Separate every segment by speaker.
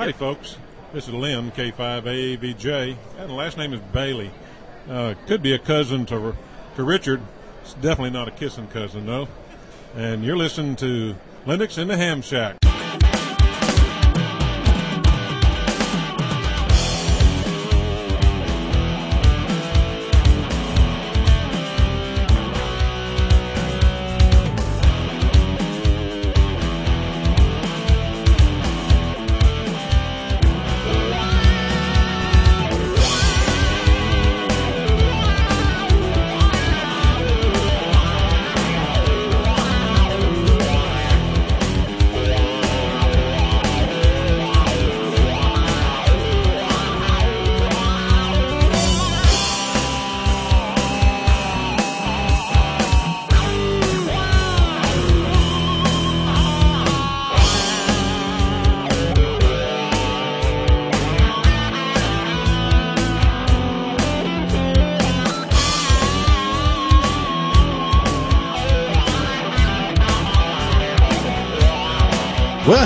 Speaker 1: Howdy, folks. This is Lynn, K5AAVJ, and the last name is Bailey. Uh, could be a cousin to, to Richard. It's definitely not a kissing cousin, though. And you're listening to Linux in the Ham Shack.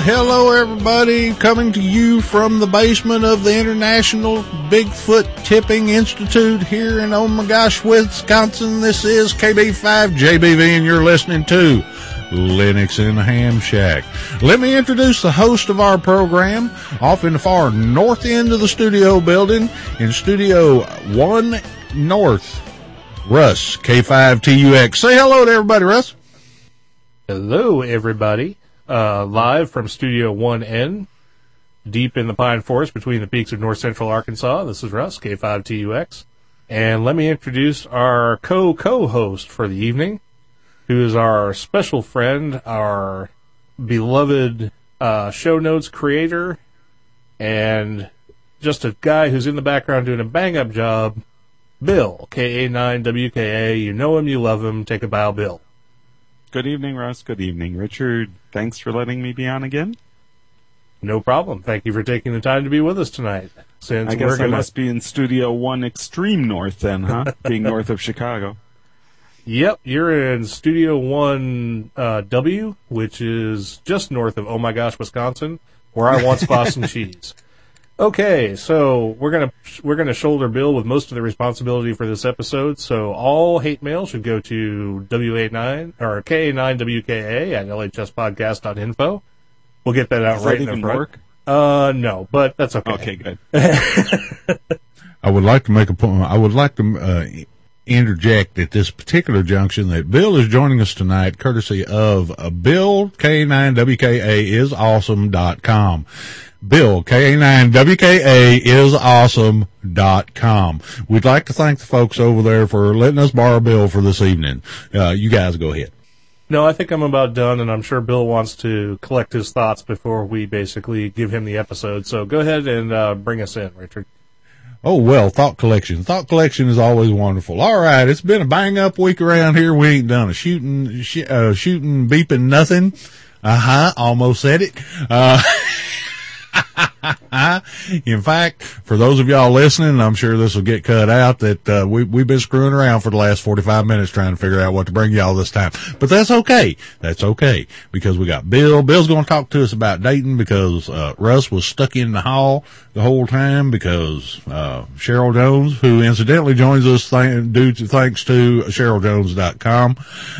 Speaker 2: Hello everybody, coming to you from the basement of the International Bigfoot Tipping Institute here in Oh my gosh, Wisconsin. This is KB5JBV and you're listening to Linux in the Ham Shack. Let me introduce the host of our program off in the far north end of the studio building in Studio 1 North. Russ, K5TUX. Say hello to everybody, Russ.
Speaker 3: Hello, everybody. Uh, live from Studio 1N, deep in the pine forest between the peaks of north central Arkansas. This is Russ, K5TUX. And let me introduce our co-co-host for the evening, who is our special friend, our beloved uh, show notes creator, and just a guy who's in the background doing a bang-up job, Bill, KA9WKA. You know him, you love him. Take a bow, Bill.
Speaker 4: Good evening, Russ. Good evening, Richard. Thanks for letting me be on again.
Speaker 3: No problem. Thank you for taking the time to be with us tonight. Since
Speaker 4: I guess
Speaker 3: we're
Speaker 4: I must be in Studio One Extreme North then, huh? Being north of Chicago.
Speaker 3: Yep, you're in Studio One uh, W, which is just north of Oh My Gosh, Wisconsin, where I once bought some cheese. Okay, so we're gonna we're gonna shoulder Bill with most of the responsibility for this episode. So all hate mail should go to WA9 or KA9WKA at LHSpodcast.info. We'll get that out
Speaker 4: Does
Speaker 3: right
Speaker 4: that
Speaker 3: in the
Speaker 4: even
Speaker 3: front.
Speaker 4: work?
Speaker 3: Uh, no, but that's okay.
Speaker 4: Okay, good.
Speaker 2: I would like to make a point. I would like to uh, interject at this particular junction that Bill is joining us tonight, courtesy of uh, Bill K9WKA is awesome.com. Bill K A nine W K A is awesome.com. We'd like to thank the folks over there for letting us borrow Bill for this evening. Uh, you guys go ahead.
Speaker 3: No, I think I'm about done, and I'm sure Bill wants to collect his thoughts before we basically give him the episode. So go ahead and uh, bring us in, Richard.
Speaker 2: Oh well, thought collection. Thought collection is always wonderful. All right, it's been a bang up week around here. We ain't done a shooting, sh- uh, shooting, beeping nothing. Uh huh. Almost said it. Uh, in fact, for those of y'all listening, I'm sure this will get cut out that, uh, we, we've been screwing around for the last 45 minutes trying to figure out what to bring y'all this time. But that's okay. That's okay because we got Bill. Bill's going to talk to us about Dayton because, uh, Russ was stuck in the hall the whole time because, uh, Cheryl Jones, who incidentally joins us th- due to, thanks to CherylJones.com.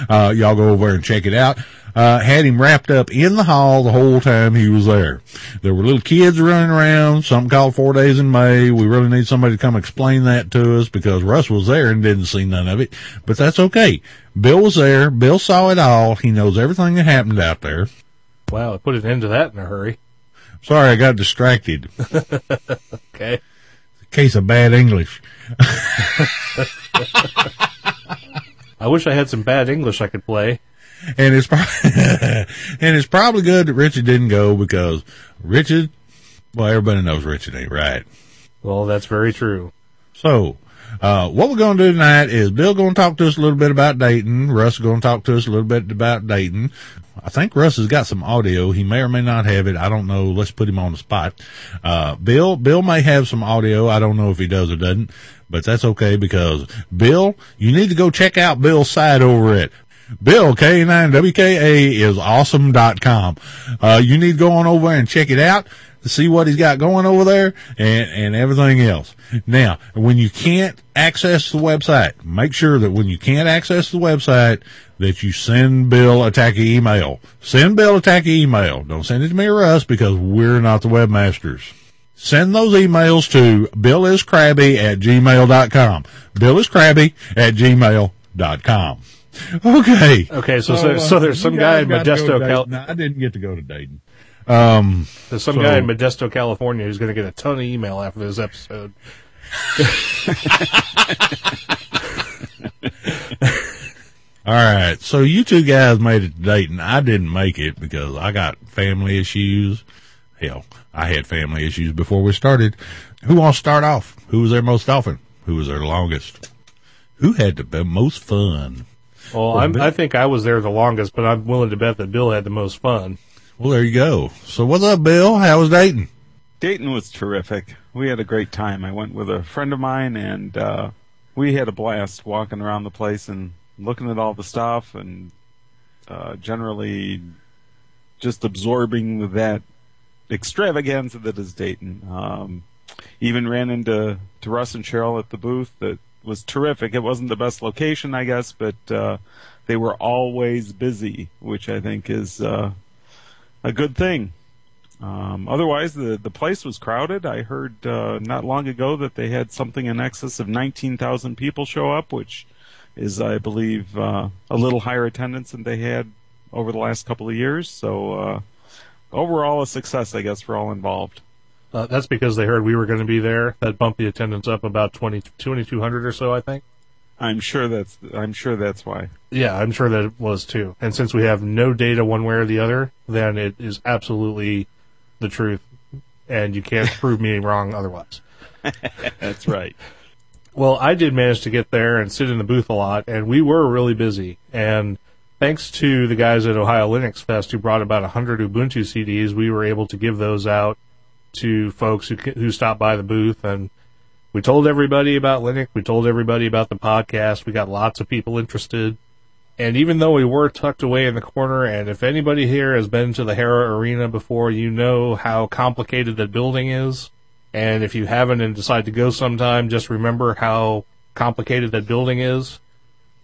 Speaker 2: Uh, y'all go over and check it out uh, had him wrapped up in the hall the whole time he was there. There were little kids running around, something called Four Days in May. We really need somebody to come explain that to us because Russ was there and didn't see none of it, but that's okay. Bill was there. Bill saw it all. He knows everything that happened out there.
Speaker 3: Wow, I put an end to that in a hurry.
Speaker 2: Sorry, I got distracted.
Speaker 3: Okay.
Speaker 2: Case of bad English.
Speaker 3: I wish I had some bad English I could play.
Speaker 2: And it's, pro- and it's probably good that Richard didn't go because Richard, well, everybody knows Richard ain't right.
Speaker 3: Well, that's very true.
Speaker 2: So, uh, what we're going to do tonight is Bill going to talk to us a little bit about Dayton. Russ is going to talk to us a little bit about Dayton. I think Russ has got some audio. He may or may not have it. I don't know. Let's put him on the spot. Uh, Bill, Bill may have some audio. I don't know if he does or doesn't, but that's okay because Bill, you need to go check out Bill's site over at Bill K9WKA is awesome.com. Uh, you need to go on over and check it out. to see what he's got going over there and, and everything else. Now, when you can't access the website, make sure that when you can't access the website, that you send Bill a tacky email. Send Bill a tacky email. Don't send it to me or us because we're not the webmasters. Send those emails to billiskrabby at gmail.com. Billiskrabby at gmail.com. Okay.
Speaker 3: Okay, so so, so there's some guy in
Speaker 2: got to go
Speaker 3: Modesto,
Speaker 2: California. No, I didn't get to go to Dayton. Um,
Speaker 3: there's some
Speaker 2: So-
Speaker 3: guy in Modesto, California, who's going to get a ton of email after this episode.
Speaker 2: all right. So you two guys made it to Dayton. I didn't make it because I got family issues. Hell, I had family issues before we started. Who wants to start off? Who was there most often? Who was there longest? Who had the most fun?
Speaker 3: Well, I'm, I think I was there the longest, but I'm willing to bet that Bill had the most fun.
Speaker 2: Well, there you go. So what's up, Bill? How was Dayton?
Speaker 4: Dayton was terrific. We had a great time. I went with a friend of mine, and uh, we had a blast walking around the place and looking at all the stuff, and uh, generally just absorbing that extravaganza that is Dayton. Um, even ran into to Russ and Cheryl at the booth. That was terrific. It wasn't the best location, I guess, but uh, they were always busy, which I think is uh, a good thing. Um, otherwise, the the place was crowded. I heard uh, not long ago that they had something in excess of 19,000 people show up, which is, I believe, uh, a little higher attendance than they had over the last couple of years. So, uh, overall, a success, I guess, for all involved.
Speaker 3: Uh, that's because they heard we were going to be there. That bumped the attendance up about 20, 2,200 or so, I think.
Speaker 4: I'm sure that's I'm sure that's why.
Speaker 3: Yeah, I'm sure that it was too. And since we have no data one way or the other, then it is absolutely the truth, and you can't prove me wrong otherwise.
Speaker 4: That's right.
Speaker 3: Well, I did manage to get there and sit in the booth a lot, and we were really busy. And thanks to the guys at Ohio Linux Fest who brought about 100 Ubuntu CDs, we were able to give those out to folks who who stopped by the booth. And we told everybody about Linux. We told everybody about the podcast. We got lots of people interested. And even though we were tucked away in the corner, and if anybody here has been to the Hara Arena before, you know how complicated that building is. And if you haven't and decide to go sometime, just remember how complicated that building is.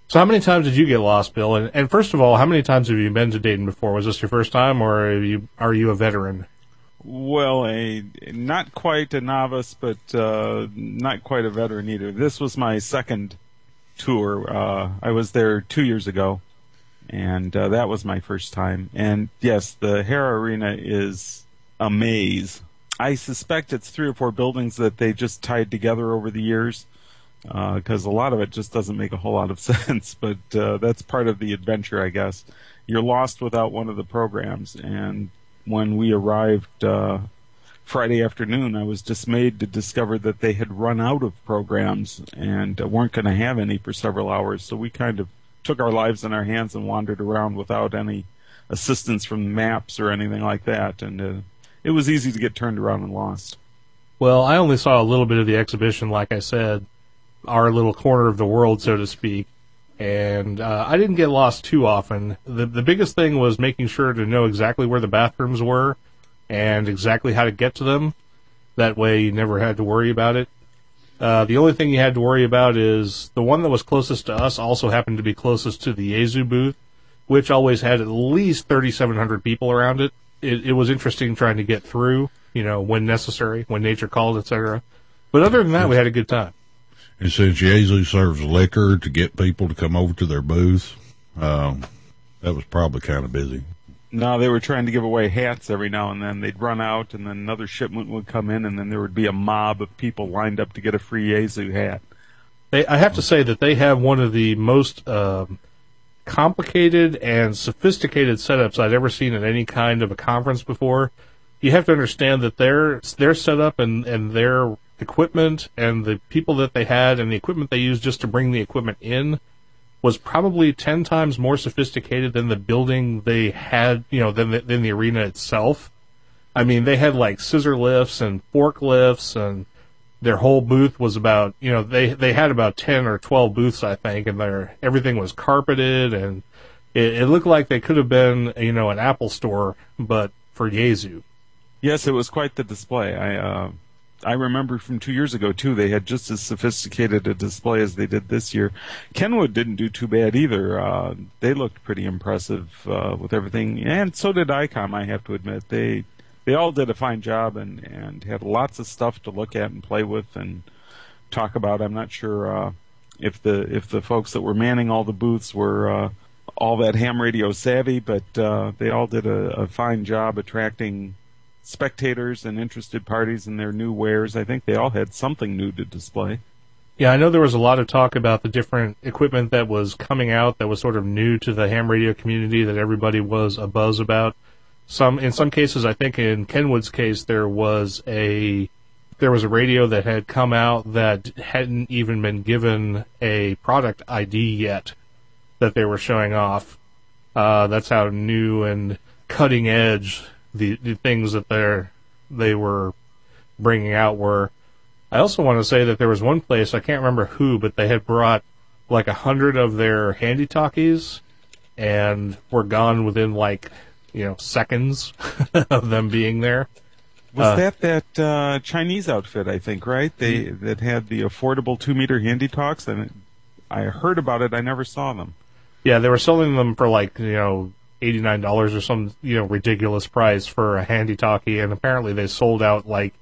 Speaker 3: So how many times did you get lost, Bill? And, and first of all, how many times have you been to Dayton before? Was this your first time, or are you are you a veteran?
Speaker 4: Well, a not quite a novice, but uh, not quite a veteran either. This was my second tour. Uh, I was there two years ago, and uh, that was my first time. And yes, the Hara Arena is a maze. I suspect it's three or four buildings that they just tied together over the years, because a lot of it just doesn't make a whole lot of sense. But uh, that's part of the adventure, I guess. You're lost without one of the programs, and when we arrived uh, Friday afternoon, I was dismayed to discover that they had run out of programs and weren't going to have any for several hours. So we kind of took our lives in our hands and wandered around without any assistance from maps or anything like that. And uh, it was easy to get turned around and lost.
Speaker 3: Well, I only saw a little bit of the exhibition, like I said, our little corner of the world, so to speak. And uh, I didn't get lost too often. The the biggest thing was making sure to know exactly where the bathrooms were and exactly how to get to them. That way, you never had to worry about it. Uh, the only thing you had to worry about is the one that was closest to us also happened to be closest to the Yaesu booth, which always had at least 3,700 people around it. It, it was interesting trying to get through, you know, when necessary, when nature called, etc. But other than that, we had a good time.
Speaker 2: And since Yaesu serves liquor to get people to come over to their booth, um, that was probably kind of busy.
Speaker 4: No, they were trying to give away hats every now and then. They'd run out, and then another shipment would come in, and then there would be a mob of people lined up to get a free Yaesu hat.
Speaker 3: They, I have to say that they have one of the most um, complicated and sophisticated setups I've ever seen at any kind of a conference before. You have to understand that their their setup and, and their equipment and the people that they had and the equipment they used just to bring the equipment in was probably ten times more sophisticated than the building they had, you know, than the, than the arena itself. I mean, they had like scissor lifts and forklifts and their whole booth was about you know they they had about 10 or 12 booths i think and their everything was carpeted and it, it looked like they could have been you know an apple store but for Yaesu.
Speaker 4: Yes, it was quite the display. I uh, I remember from two years ago too. They had just as sophisticated a display as they did this year. Kenwood didn't do too bad either. Uh, they looked pretty impressive uh, with everything, and so did ICOM. I have to admit they they all did a fine job and and had lots of stuff to look at and play with and talk about. I'm not sure uh, if the if the folks that were manning all the booths were uh, all that ham radio savvy, but uh, they all did a, a fine job attracting spectators and interested parties in their new wares. I think they all had something new to display.
Speaker 3: Yeah, I know there was a lot of talk about the different equipment that was coming out that was sort of new to the ham radio community that everybody was a buzz about. Some in some cases, I think in Kenwood's case, there was a there was a radio that had come out that hadn't even been given a product ID yet that they were showing off. Uh, that's how new and cutting edge the, the things that they're they were bringing out were. I also want to say that there was one place I can't remember who, but they had brought like a hundred of their handy talkies, and were gone within like you know seconds of them being there.
Speaker 4: Was
Speaker 3: Uh,
Speaker 4: that that uh, Chinese outfit? I think right. They that had the affordable two meter handy talks, and I heard about it. I never saw them.
Speaker 3: Yeah, they were selling them for like you know eighty nine dollars or some you know ridiculous price for a handy talkie, and apparently they sold out like.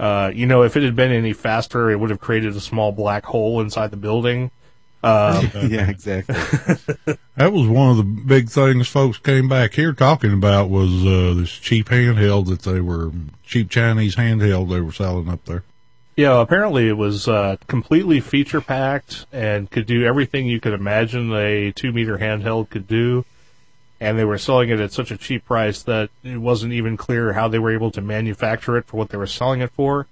Speaker 3: Uh, you know, if it had been any faster, it would have created a small black hole inside the building. Uh,
Speaker 4: yeah, exactly.
Speaker 2: That was one of the big things folks came back here talking about was uh, this cheap handheld that they were cheap Chinese handheld they were selling up there.
Speaker 3: yeah, apparently it was uh, completely feature packed and could do everything you could imagine a two meter handheld could do. And they were selling it at such a cheap price that it wasn't even clear how they were able to manufacture it for what they were selling it for.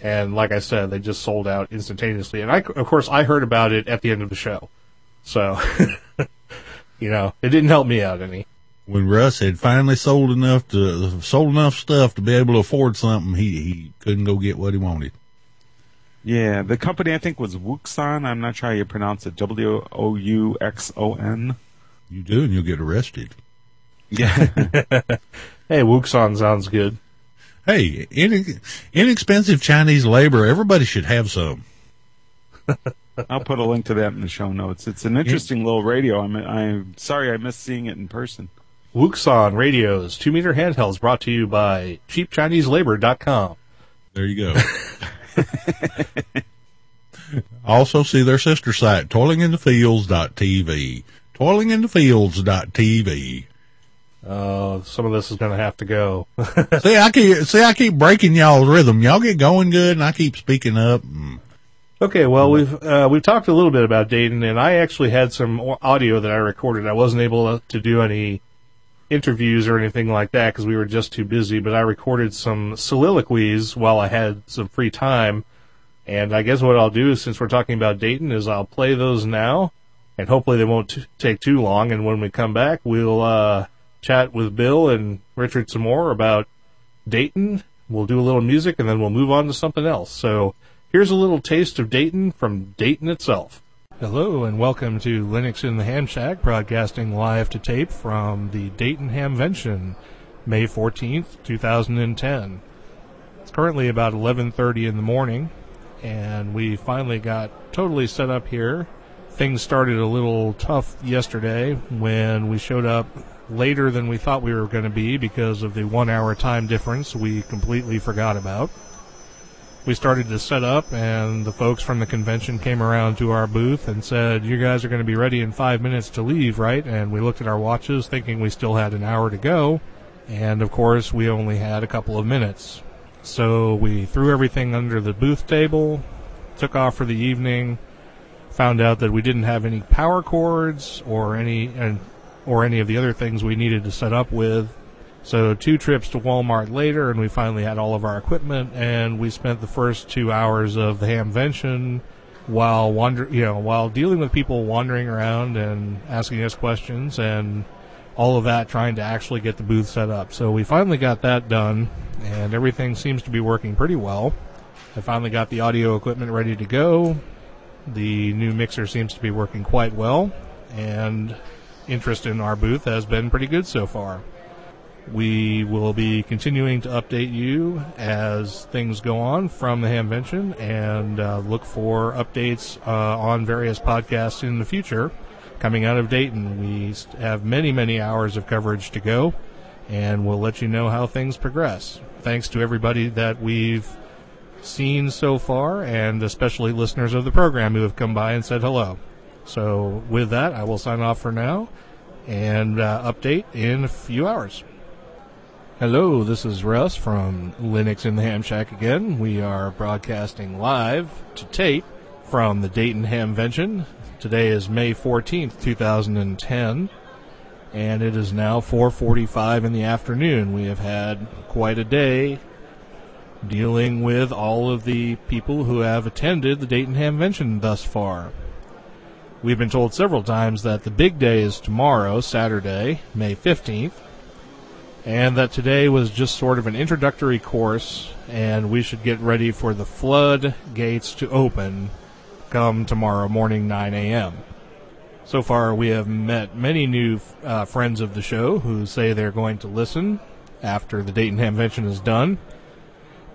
Speaker 3: And like I said, they just sold out instantaneously. And I, of course, I heard about it at the end of the show. So, you know, it didn't help me out any.
Speaker 2: When Russ had finally sold enough to sold enough stuff to be able to afford something, he he couldn't go get what he wanted.
Speaker 4: yeah, the company I think was Wouxun. I'm not sure how you pronounce it. W O U X O N.
Speaker 2: You do, and you'll get arrested.
Speaker 4: Yeah.
Speaker 3: Hey, Wouxun sounds good.
Speaker 2: Hey, inex- inexpensive Chinese labor. Everybody should have some.
Speaker 4: I'll put a link to that in the show notes. It's an interesting little radio. I'm I'm sorry I missed seeing it in person.
Speaker 3: Wouxun radios, two meter handhelds brought to you by cheapchineselabor.com.
Speaker 2: There you go. also see their sister site, toilinginthefields.tv. Toilinginthefields.tv.
Speaker 3: Uh, some of this is going to have to go.
Speaker 2: see, I keep, see, I keep breaking y'all's rhythm. Y'all get going good and I keep speaking up. Mm.
Speaker 3: okay, well, we've, uh, we've talked a little bit about Dayton and I actually had some audio that I recorded. I wasn't able to do any interviews or anything like that because we were just too busy, but I recorded some soliloquies while I had some free time. And I guess what I'll do is, since we're talking about Dayton, is I'll play those now, and hopefully they won't t- take too long. And when we come back, we'll uh, chat with Bill and Richard some more about Dayton. We'll do a little music, and then we'll move on to something else. So here's a little taste of Dayton from Dayton itself. Hello, and welcome to Linux in the Ham Shack, broadcasting live to tape from the Dayton Hamvention, May 14th, 2010. It's currently about 11:30 in the morning, and we finally got totally set up here. Things started a little tough yesterday when we showed up later than we thought we were going to be because of the one hour time difference we completely forgot about. We started to set up, and the folks from the convention came around to our booth and said, You guys are going to be ready in five minutes to leave, right? And we looked at our watches thinking we still had an hour to go, and of course, we only had a couple of minutes. So we threw everything under the booth table, took off for the evening, found out that we didn't have any power cords or any and or any of the other things we needed to set up with. So two trips to Walmart later, and we finally had all of our equipment, and we spent the first two hours of the Hamvention while wander, you know, while dealing with people wandering around and asking us questions, and all of that trying to actually get the booth set up. So we finally got that done, and everything seems to be working pretty well. I finally got the audio equipment ready to go. The new mixer seems to be working quite well, and interest in our booth has been pretty good so far. We will be continuing to update you as things go on from the Hamvention and uh, look for updates uh, on various podcasts in the future coming out of Dayton. We have many, many hours of coverage to go, and we'll let you know how things progress. Thanks to everybody that we've seen so far, and especially listeners of the program who have come by and said hello. So, with that, I will sign off for now and uh, update in a few hours. Hello, this is Russ from Linux in the Ham Shack again. We are broadcasting live to tape from the Dayton Hamvention. Today is May 14th, 2010, and it is now 4:45 in the afternoon. We have had quite a day dealing with all of the people who have attended the Dayton Hamvention thus far. We've been told several times that the big day is tomorrow, Saturday, May 15th, and that today was just sort of an introductory course, and we should get ready for the flood gates to open come tomorrow morning, 9 a.m. So far, we have met many new uh, friends of the show who say they're going to listen after the Dayton Hamvention is done.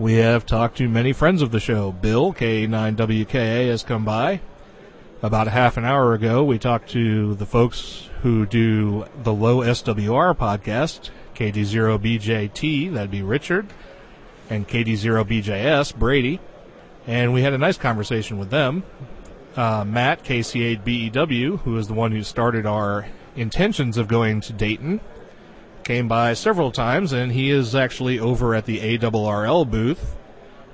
Speaker 3: We have talked to many friends of the show. Bill, K9WKA, has come by. About a half an hour ago, we talked to the folks who do the Low SWR podcast, KD0BJT, that'd be Richard, and KD0BJS, Brady. And we had a nice conversation with them. Uh, Matt, KC8BEW, who is the one who started our intentions of going to Dayton, came by several times, and he is actually over at the ARRL booth,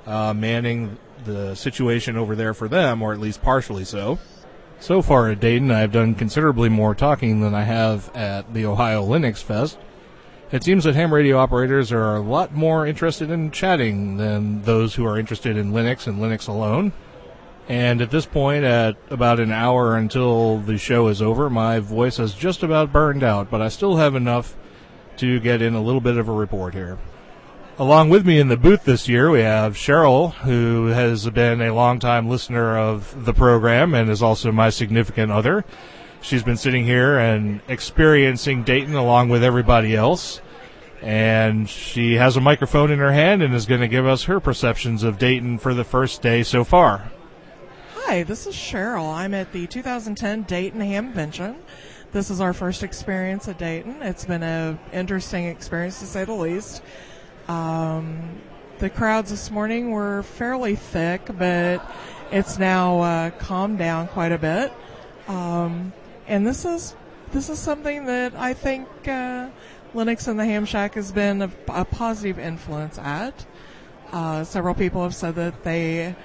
Speaker 3: uh, manning the situation over there for them, or at least partially so. So far at Dayton, I've done considerably more talking than I have at the Ohio Linux Fest. It seems that ham radio operators are a lot more interested in chatting than those who are interested in Linux and Linux alone. And at this point, at about an hour until the show is over, my voice has just about burned out, but I still have enough to get in a little bit of a report here. Along with me in the booth this year, we have Cheryl, who has been a longtime listener of the program and is also my significant other. She's been sitting here and experiencing Dayton along with everybody else. And she has a microphone in her hand and is going to give us her perceptions of Dayton for the first day so far.
Speaker 5: Hi, this is Cheryl. I'm at the 2010 Dayton Hamvention. This is our first experience at Dayton. It's been an interesting experience to say the least. Um, the crowds this morning were fairly thick, but it's now uh, calmed down quite a bit. Um, and this is this is something that I think uh, Linux and the Ham Shack has been a, a positive influence at. Uh, several people have said that they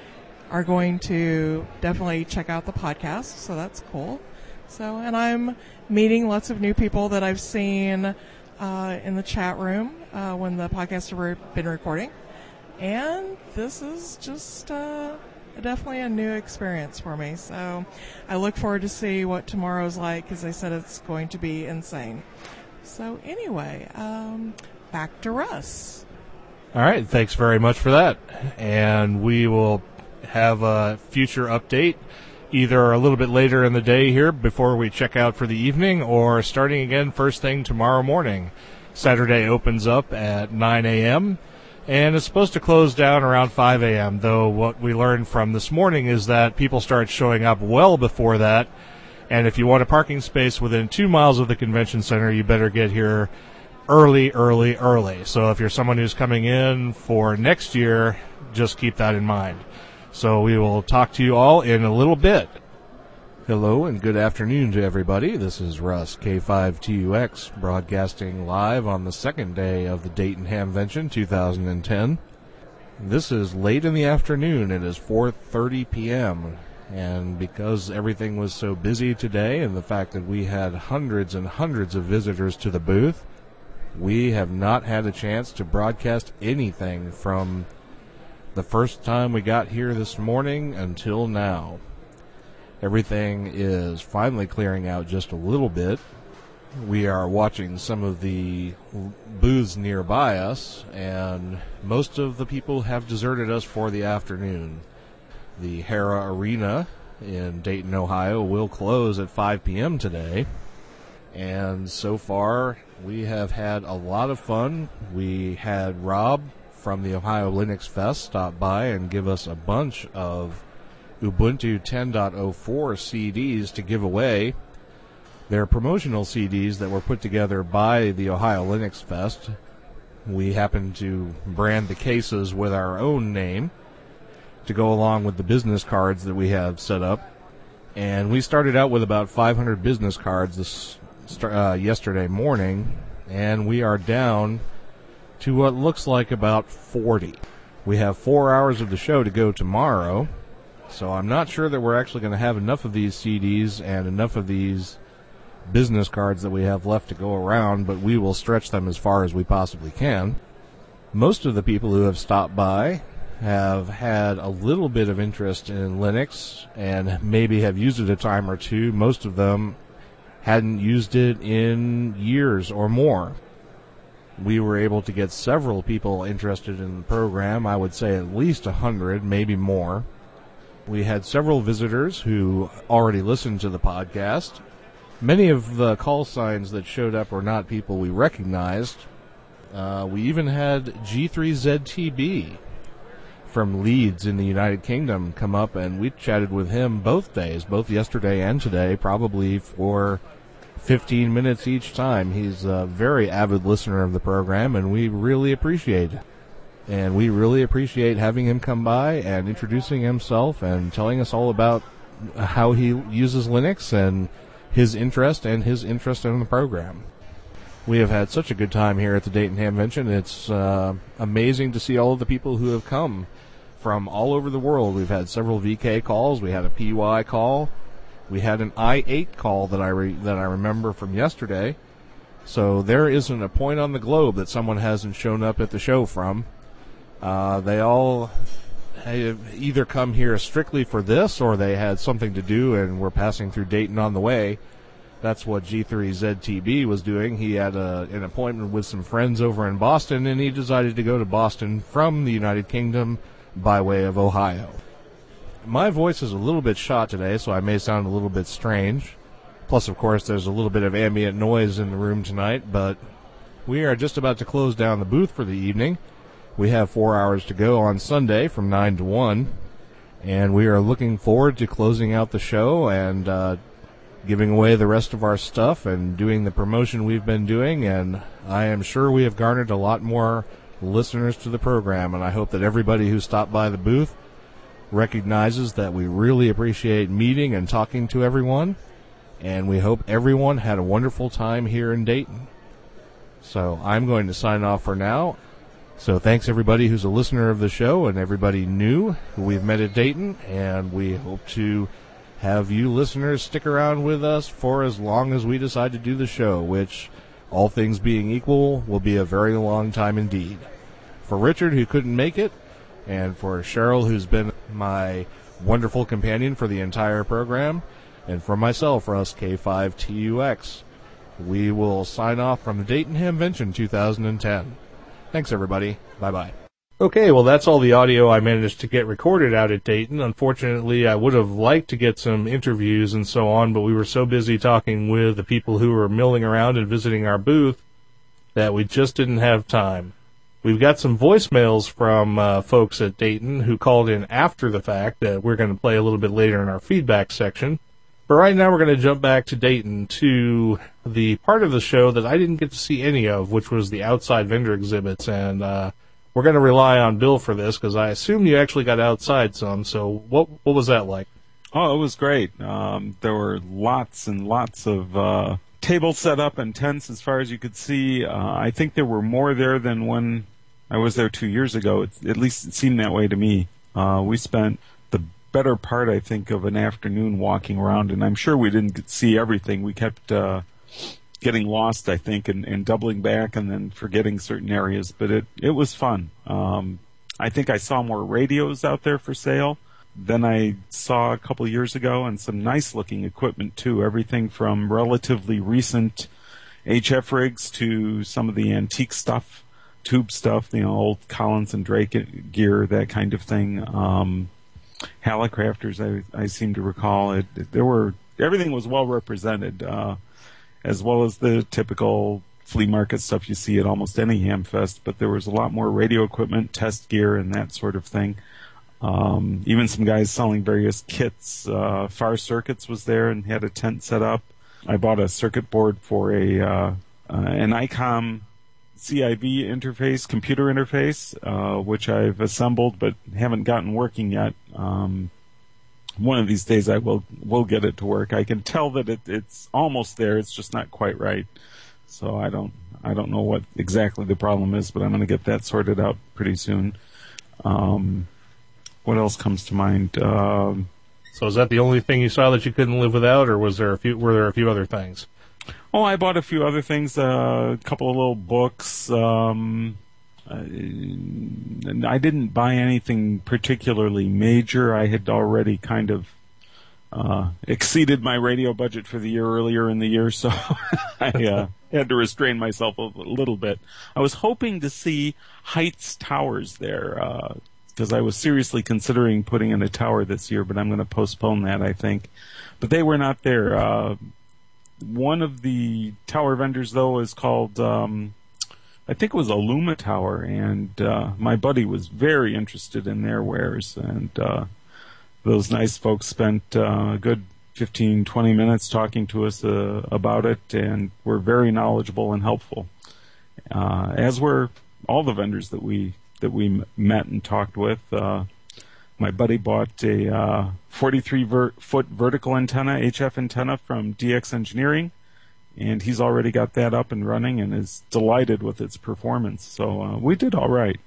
Speaker 5: are going to definitely check out the podcast, so that's cool. So, and I'm meeting lots of new people that I've seen uh, in the chat room uh, when the podcast have been recording, and this is just uh, definitely a new experience for me. So, I look forward to see what tomorrow's like because they said it's going to be insane. So, anyway, um, back to Russ.
Speaker 3: All right, thanks very much for that, and we will have a future update either a little bit later in the day here before we check out for the evening or starting again first thing tomorrow morning. Saturday opens up at 9 a.m. and it's supposed to close down around 5 a.m. Though what we learned from this morning is that people start showing up well before that. And if you want a parking space within two miles of the convention center, you better get here early, early, early. So if you're someone who's coming in for next year, just keep that in mind. So we will talk to you all in a little bit. Hello and good afternoon to everybody. This is Russ, K5TUX, broadcasting live on the second day of the Dayton Hamvention 2010. This is late in the afternoon. It is 4:30 p.m. And because everything was so busy today and the fact that we had hundreds and hundreds of visitors to the booth, we have not had a chance to broadcast anything from the first time we got here this morning until now. Everything is finally clearing out just a little bit. We are watching some of the booths nearby us, and most of the people have deserted us for the afternoon. The Hara Arena in Dayton, Ohio will close at 5 p.m. today, and so far We have had a lot of fun. We had Rob from the Ohio Linux Fest stop by and give us a bunch of Ubuntu 10.04 CDs to give away. They're promotional CDs that were put together by the Ohio Linux Fest. We happened to brand the cases with our own name to go along with the business cards that we have set up. And we started out with about 500 business cards this uh, yesterday morning, and we are down to what looks like about 40. We have four hours of the show to go tomorrow, so I'm not sure that we're actually going to have enough of these CDs and enough of these business cards that we have left to go around, but we will stretch them as far as we possibly can. Most of the people who have stopped by have had a little bit of interest in Linux and maybe have used it a time or two. Most of them hadn't used it in years or more. We were able to get several people interested in the program. I would say at least a hundred, maybe more. We had several visitors who already listened to the podcast Many of the call signs that showed up were not people we recognized. Uh, we even had G3ZTB from Leeds in the United Kingdom come up, and we chatted with him both days, both yesterday and today, probably for 15 minutes each time. He's a very avid listener of the program, and we really appreciate. And we really appreciate having him come by and introducing himself and telling us all about how he uses Linux and his interest and his interest in the program. We have had such a good time here at the Dayton Hamvention. It's uh, amazing to see all of the people who have come from all over the world. We've had several VK calls. We had a PY call. We had an I8 call that I re- that I remember from yesterday. So there isn't a point on the globe that someone hasn't shown up at the show from. Uh, they all have either come here strictly for this or they had something to do and were passing through Dayton on the way. That's what G3ZTB was doing. He had a, an appointment with some friends over in Boston and he decided to go to Boston from the United Kingdom by way of Ohio. My voice is a little bit shot today, so I may sound a little bit strange. Plus, of course, there's a little bit of ambient noise in the room tonight, but we are just about to close down the booth for the evening. We have four hours to go on Sunday from 9 to 1. And we are looking forward to closing out the show and uh, giving away the rest of our stuff and doing the promotion we've been doing. And I am sure we have garnered a lot more listeners to the program. And I hope that everybody who stopped by the booth recognizes that we really appreciate meeting and talking to everyone. And we hope everyone had a wonderful time here in Dayton. So I'm going to sign off for now. So thanks everybody who's a listener of the show and everybody new who we've met at Dayton, and we hope to have you listeners stick around with us for as long as we decide to do the show, which, all things being equal, will be a very long time indeed. For Richard, who couldn't make it, and for Cheryl, who's been my wonderful companion for the entire program, and for myself, Russ K5TUX, we will sign off from the Dayton Hamvention 2010. Thanks, everybody. Bye bye. Okay, well, that's all the audio I managed to get recorded out at Dayton. Unfortunately, I would have liked to get some interviews and so on, but we were so busy talking with the people who were milling around and visiting our booth that we just didn't have time. We've got some voicemails from uh, folks at Dayton who called in after the fact that we're going to play a little bit later in our feedback section. But right now we're going to jump back to Dayton to the part of the show that I didn't get to see any of, which was the outside vendor exhibits. And uh, we're going to rely on Bill for this because I assume you actually got outside some. So what what was that like?
Speaker 4: Oh, it was great. Um, there were lots and lots of uh, tables set up and tents as far as you could see. Uh, I think there were more there than when I was there two years ago. At least it seemed that way to me. Uh, we spent the better part, I think, of an afternoon walking around, and I'm sure we didn't see everything. We kept uh, getting lost, I think, and, and doubling back, and then forgetting certain areas. But it it was fun. Um, I think I saw more radios out there for sale than I saw a couple years ago, and some nice looking equipment too. Everything from relatively recent HF rigs to some of the antique stuff, tube stuff, you know, old Collins and Drake gear, that kind of thing. Um, Hallicrafters, I, I seem to recall. It, there were everything was well represented, uh, as well as the typical flea market stuff you see at almost any ham fest, but there was a lot more radio equipment, test gear, and that sort of thing. Um, even some guys selling various kits. Uh, Far Circuits was there and had a tent set up. I bought a circuit board for a uh, uh, an ICOM CI-V interface, computer interface, uh, which I've assembled but haven't gotten working yet. Um, one of these days I will will get it to work. I can tell that it, it's almost there. It's just not quite right. So I don't I don't know what exactly the problem is, but I'm going to get that sorted out pretty soon. Um, what else comes to mind? Um,
Speaker 3: So is that the only thing you saw that you couldn't live without, or was there a few? Were there a few other things?
Speaker 4: Oh, I bought a few other things. Uh, a couple of little books. Um, uh, I didn't buy anything particularly major. I had already kind of uh, exceeded my radio budget for the year earlier in the year, so I uh, had to restrain myself a little bit. I was hoping to see Heights Towers there because I was seriously considering putting in a tower this year, but I'm going to postpone that. I think, but they were not there. One of the tower vendors, though, is called. Um, I think it was Aluma Tower, and uh, my buddy was very interested in their wares, and uh, those nice folks spent uh, a good 15, 20 minutes talking to us uh, about it, and were very knowledgeable and helpful. Uh, as were all the vendors that we that we met and talked with. Uh, my buddy bought a uh, 43 ver- foot vertical antenna, HF antenna from DX Engineering, and he's already got that up and running and is delighted with its performance. So uh, we did all right.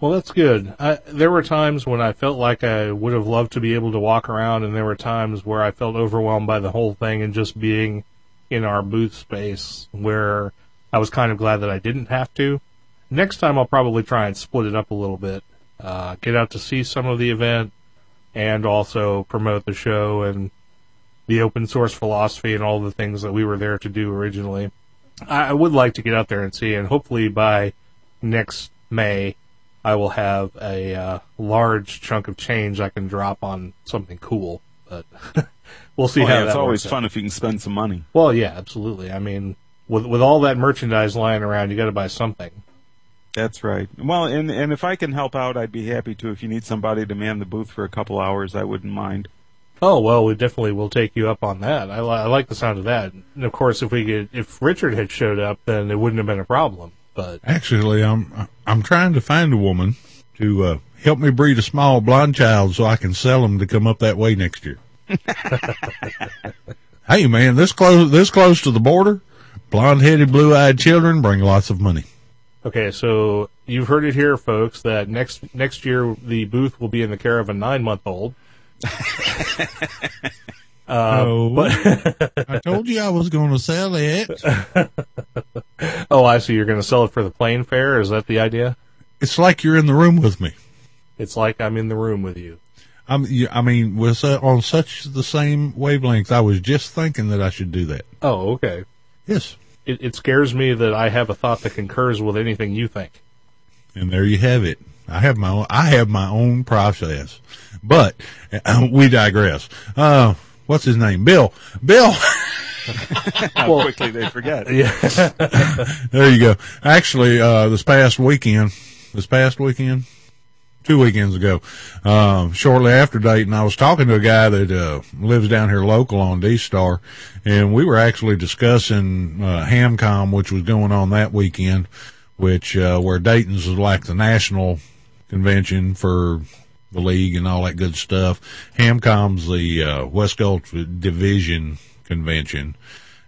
Speaker 3: Well, that's good. I, there were times when I felt like I would have loved to be able to walk around, and there were times where I felt overwhelmed by the whole thing and just being in our booth space where I was kind of glad that I didn't have to. Next time, I'll probably try and split it up a little bit, uh, get out to see some of the event, and also promote the show and the open source philosophy and all the things that we were there to do originally. I, I would like to get out there and see, and hopefully by next May, I will have a uh, large chunk of change I can drop on something cool. But we'll see
Speaker 4: Oh,
Speaker 3: how
Speaker 4: yeah, it's always
Speaker 3: out.
Speaker 4: fun if you can spend some money.
Speaker 3: Well, yeah, absolutely. I mean, with with all that merchandise lying around, you got to buy something.
Speaker 4: That's right. Well, and and if I can help out, I'd be happy to. If you need somebody to man the booth for a couple hours, I wouldn't mind.
Speaker 3: Oh well, we definitely will take you up on that. I, li- I like the sound of that. And of course, if we could, if Richard had showed up, then it wouldn't have been a problem. But
Speaker 2: Actually, I'm I'm trying to find a woman to uh, help me breed a small blonde child so I can sell them to come up that way next year. hey man, this close this close to the border, blonde headed, blue eyed children bring lots of money.
Speaker 3: Okay, so you've heard it here, folks. That next next year the booth will be in the care of a nine month old.
Speaker 2: oh, uh, I told you I was going to sell it.
Speaker 3: Oh, I see. You're going to sell it for the plane fare. Is that the idea?
Speaker 2: It's like you're in the room with me.
Speaker 3: It's like I'm in the room with you.
Speaker 2: I'm, I mean, we're on such the same wavelength. I was just thinking that I should do that.
Speaker 3: Oh, okay.
Speaker 2: Yes.
Speaker 3: It, it scares me that I have a thought that concurs with anything you think.
Speaker 2: And there you have it. I have my own, I have my own process, but uh, we digress. Uh, what's his name? Bill. Bill.
Speaker 4: How quickly they forget.
Speaker 2: there you go. Actually, uh, this past weekend, this past weekend, two weekends ago, um, shortly after Dayton, I was talking to a guy that, uh, lives down here local on D-Star, and we were actually discussing, uh, Hamcom, which was going on that weekend, which, uh, where Dayton's is like the national convention for the league and all that good stuff. Hamcom's the, uh, West Gulf Division convention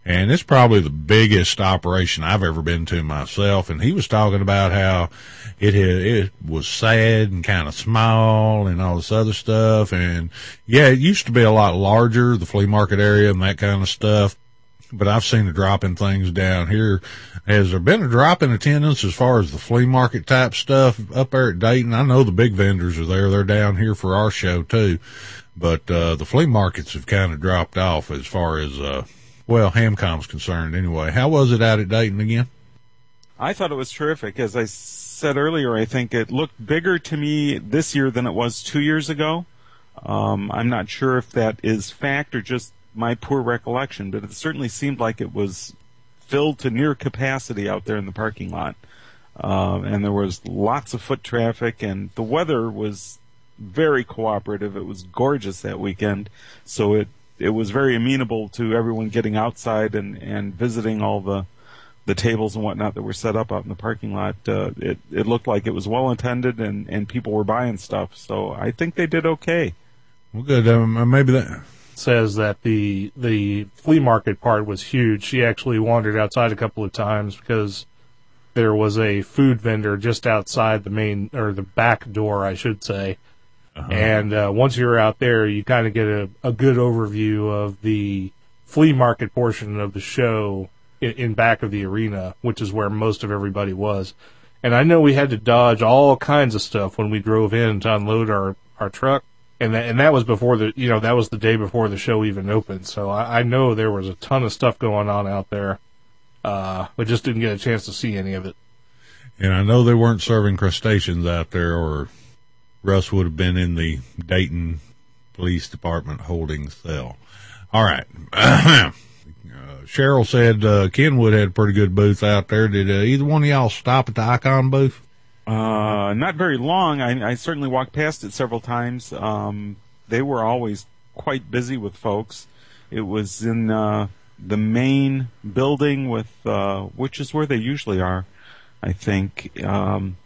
Speaker 2: and it's probably the biggest operation I've ever been to myself. And he was talking about how it had, it was sad and kind of small and all this other stuff. And yeah, it used to be a lot larger, the flea market area and that kind of stuff. But I've seen a drop in things down here. Has there been a drop in attendance as far as the flea market type stuff up there at Dayton? I know the big vendors are there. They're down here for our show too. But, uh, the flea markets have kind of dropped off as far as, uh, well, Hamcom's concerned anyway. How was it out at Dayton again?
Speaker 4: I thought it was terrific. As I said earlier, I think it looked bigger to me this year than it was two years ago. Um, I'm not sure if that is fact or just my poor recollection, but it certainly seemed like it was filled to near capacity out there in the parking lot. Uh, and there was lots of foot traffic, and the weather was very cooperative. It was gorgeous that weekend, so it it was very amenable to everyone getting outside and and visiting all the the tables and whatnot that were set up out in the parking lot. Uh, it it looked like it was well attended, and and people were buying stuff. So I think they did okay.
Speaker 2: Well, good. Um, maybe that.
Speaker 3: says that the the flea market part was huge. She actually wandered outside a couple of times because there was a food vendor just outside the main or the back door, I should say. And uh, once you're out there, you kind of get a, a good overview of the flea market portion of the show in, in back of the arena, which is where most of everybody was. And I know we had to dodge all kinds of stuff when we drove in to unload our, our truck. And that, and that was before the, you know, that was the day before the show even opened. So I, I know there was a ton of stuff going on out there. Uh, but just didn't get a chance to see any of it.
Speaker 2: And I know they weren't serving crustaceans out there, or Russ would have been in the Dayton Police Department holding cell. All right. uh, Cheryl said uh, Kenwood had a pretty good booth out there. Did uh, either one of y'all stop at the ICOM booth?
Speaker 4: Uh, not very long. I, I certainly walked past it several times. Um, they were always quite busy with folks. It was in uh, the main building with, uh, which is where they usually are, I think, um,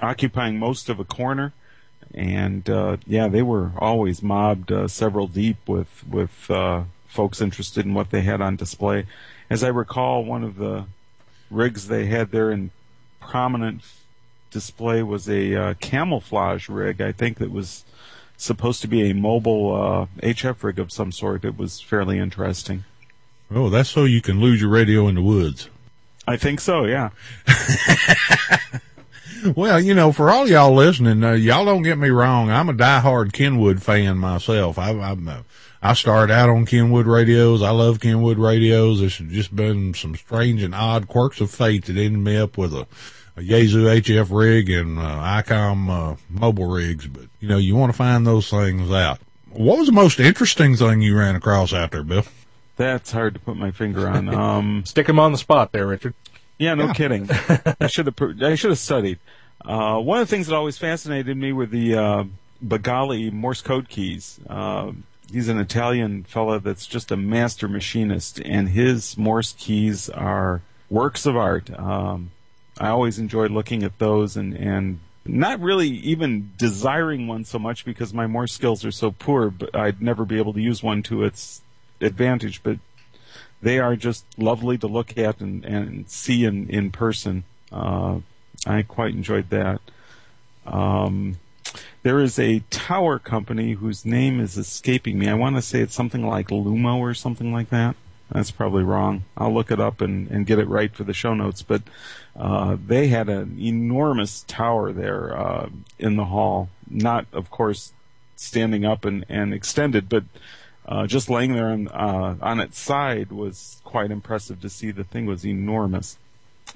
Speaker 4: occupying most of a corner. And uh, yeah, they were always mobbed uh, several deep with with uh, folks interested in what they had on display. As I recall, one of the rigs they had there in prominent display was a uh, camouflage rig. I think that was supposed to be a mobile uh, HF rig of some sort. It was fairly interesting.
Speaker 2: Oh, that's so you can lose your radio in the woods.
Speaker 4: I think so. Yeah.
Speaker 2: Well, you know, for all y'all listening, uh, y'all don't get me wrong. I'm a diehard Kenwood fan myself. I, I'm, uh, I started out on Kenwood radios. I love Kenwood radios. There's just been some strange and odd quirks of fate that ended me up with a, a Yaesu HF rig and uh, ICOM uh, mobile rigs. But you know, you want to find those things out. What was the most interesting thing you ran across out there, Bill?
Speaker 4: That's hard to put my finger on. Um,
Speaker 3: Stick him on the spot there, Richard.
Speaker 4: Yeah, no
Speaker 2: Yeah.
Speaker 4: kidding. I should have. I should have studied. Uh, one of the things that always fascinated me were the uh, Begali Morse code keys. Uh, he's an Italian fella that's just a master machinist, and his Morse keys are works of art. Um, I always enjoyed looking at those and and not really even desiring one so much because my Morse skills are so poor, but I'd never be able to use one to its advantage. But they are just lovely to look at and, and see in, in person. Uh, I quite enjoyed that. Um, there is a tower company whose name is escaping me. I want to say it's something like Lumo or something like that. That's probably wrong. I'll look it up and, and get it right for the show notes. But uh, they had an enormous tower there uh, in the hall. Not, of course, standing up and, and extended, but uh, just laying there on, uh, on its side was quite impressive to see. The thing was enormous.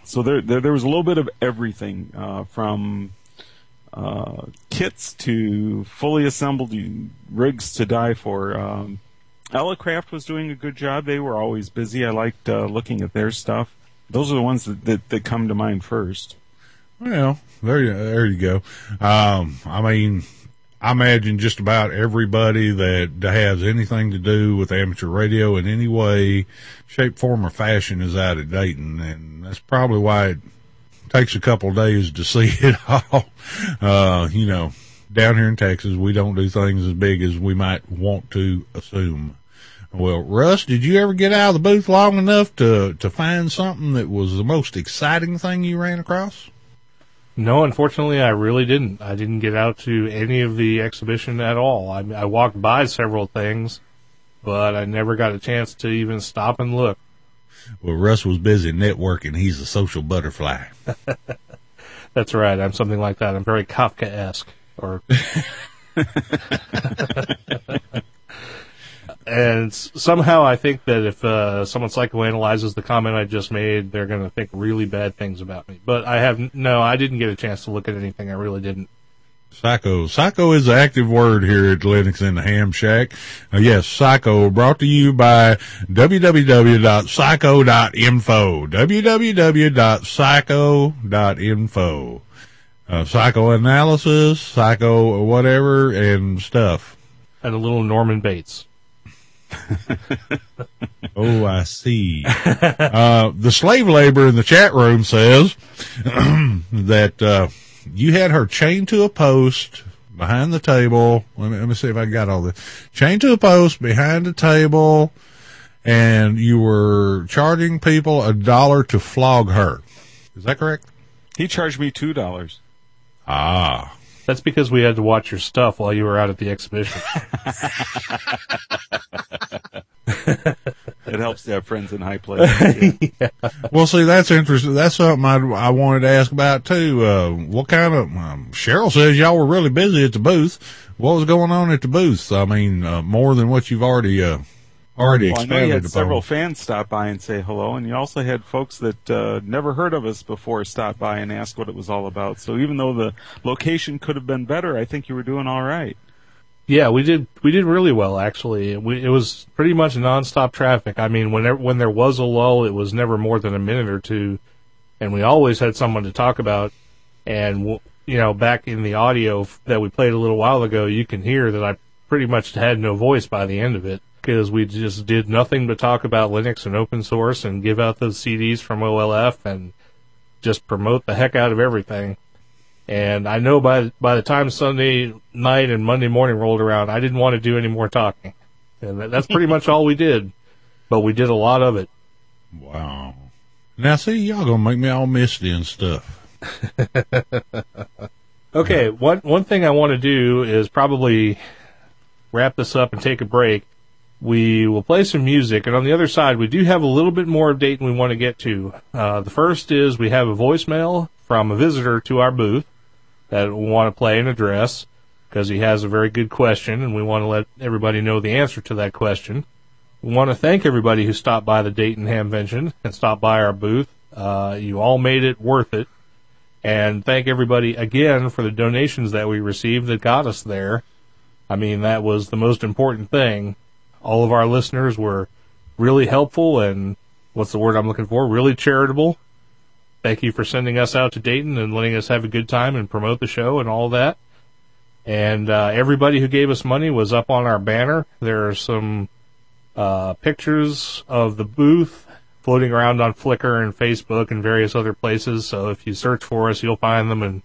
Speaker 4: So there, there, there was a little bit of everything uh, from uh, kits to fully assembled rigs to die for. Um, Elecraft was doing a good job. They were always busy. I liked uh, looking at their stuff. Those are the ones that, that, that come to mind first.
Speaker 2: Well, there you, there you go. Um, I mean, I imagine just about everybody that has anything to do with amateur radio in any way, shape, form, or fashion is out at Dayton, and that's probably why it takes a couple of days to see it all. Uh, you know, down here in Texas, we don't do things as big as we might want to assume. Well, Russ, did you ever get out of the booth long enough to, to find something that was the most exciting thing you ran across?
Speaker 3: No, unfortunately, I really didn't. I didn't get out to any of the exhibition at all. I, I walked by several things, but I never got a chance to even stop and look.
Speaker 2: Well, Russ was busy networking. He's a social butterfly.
Speaker 3: That's right. I'm something like that. I'm very Kafka-esque. Or, and somehow I think that if uh, someone psychoanalyzes the comment I just made, they're going to think really bad things about me. But I have no. I didn't get a chance to look at anything. I really didn't.
Speaker 2: Psycho. Psycho is an active word here at Linux in the Ham Shack. Uh, yes, Psycho brought to you by www.psycho.info. www.psycho.info. Uh, psychoanalysis, psycho whatever, and stuff.
Speaker 3: And a little Norman Bates.
Speaker 2: Oh, I see. uh, the slave labor in the chat room says that uh, you had her chained to a post behind the table. Let me, let me see if I got all this. Chained to a post behind the table, and you were charging people a dollar to flog her. Is that correct?
Speaker 4: He charged me two dollars.
Speaker 2: Ah.
Speaker 3: That's because we had to watch your stuff while you were out at the exhibition.
Speaker 4: It helps to have friends in high places. Yeah.
Speaker 2: Well, see, that's interesting. That's something I, I wanted to ask about too. Uh, what kind of, um, Cheryl says y'all were really busy at the booth. What was going on at the booth? I mean, uh, more than what you've already, uh, already
Speaker 4: Well, I know you had several fans stop by and say hello, and you also had folks that uh, never heard of us before stop by and ask what it was all about. So even though the location could have been better, I think you were doing all right.
Speaker 3: Yeah, we did we did really well actually. We, it was pretty much nonstop traffic. I mean, whenever when there was a lull, it was never more than a minute or two, and we always had someone to talk about. And w- you know, back in the audio f- that we played a little while ago, you can hear that I pretty much had no voice by the end of it because we just did nothing but talk about Linux and open source and give out those CDs from OLF and just promote the heck out of everything. And I know by by the time Sunday night and Monday morning rolled around, I didn't want to do any more talking, and that, that's pretty much all we did. But we did a lot of it.
Speaker 2: Wow. Now, see, y'all gonna make me all misty and stuff.
Speaker 3: Okay, one one thing I want to do is probably wrap this up and take a break. We will play some music, and on the other side, we do have a little bit more of Dayton we want to get to. Uh, the first is we have a voicemail from a visitor to our booth that we want to play and address because he has a very good question, and we want to let everybody know the answer to that question. We want to thank everybody who stopped by the Dayton Hamvention and stopped by our booth. Uh, you all made it worth it and thank everybody again for the donations that we received that got us there. I mean, that was the most important thing. All of our listeners were really helpful and what's the word I'm looking for? Really charitable. Thank you for sending us out to Dayton and letting us have a good time and promote the show and all that. And uh, everybody who gave us money was up on our banner. There are some uh, pictures of the booth floating around on Flickr and Facebook and various other places. So if you search for us, you'll find them and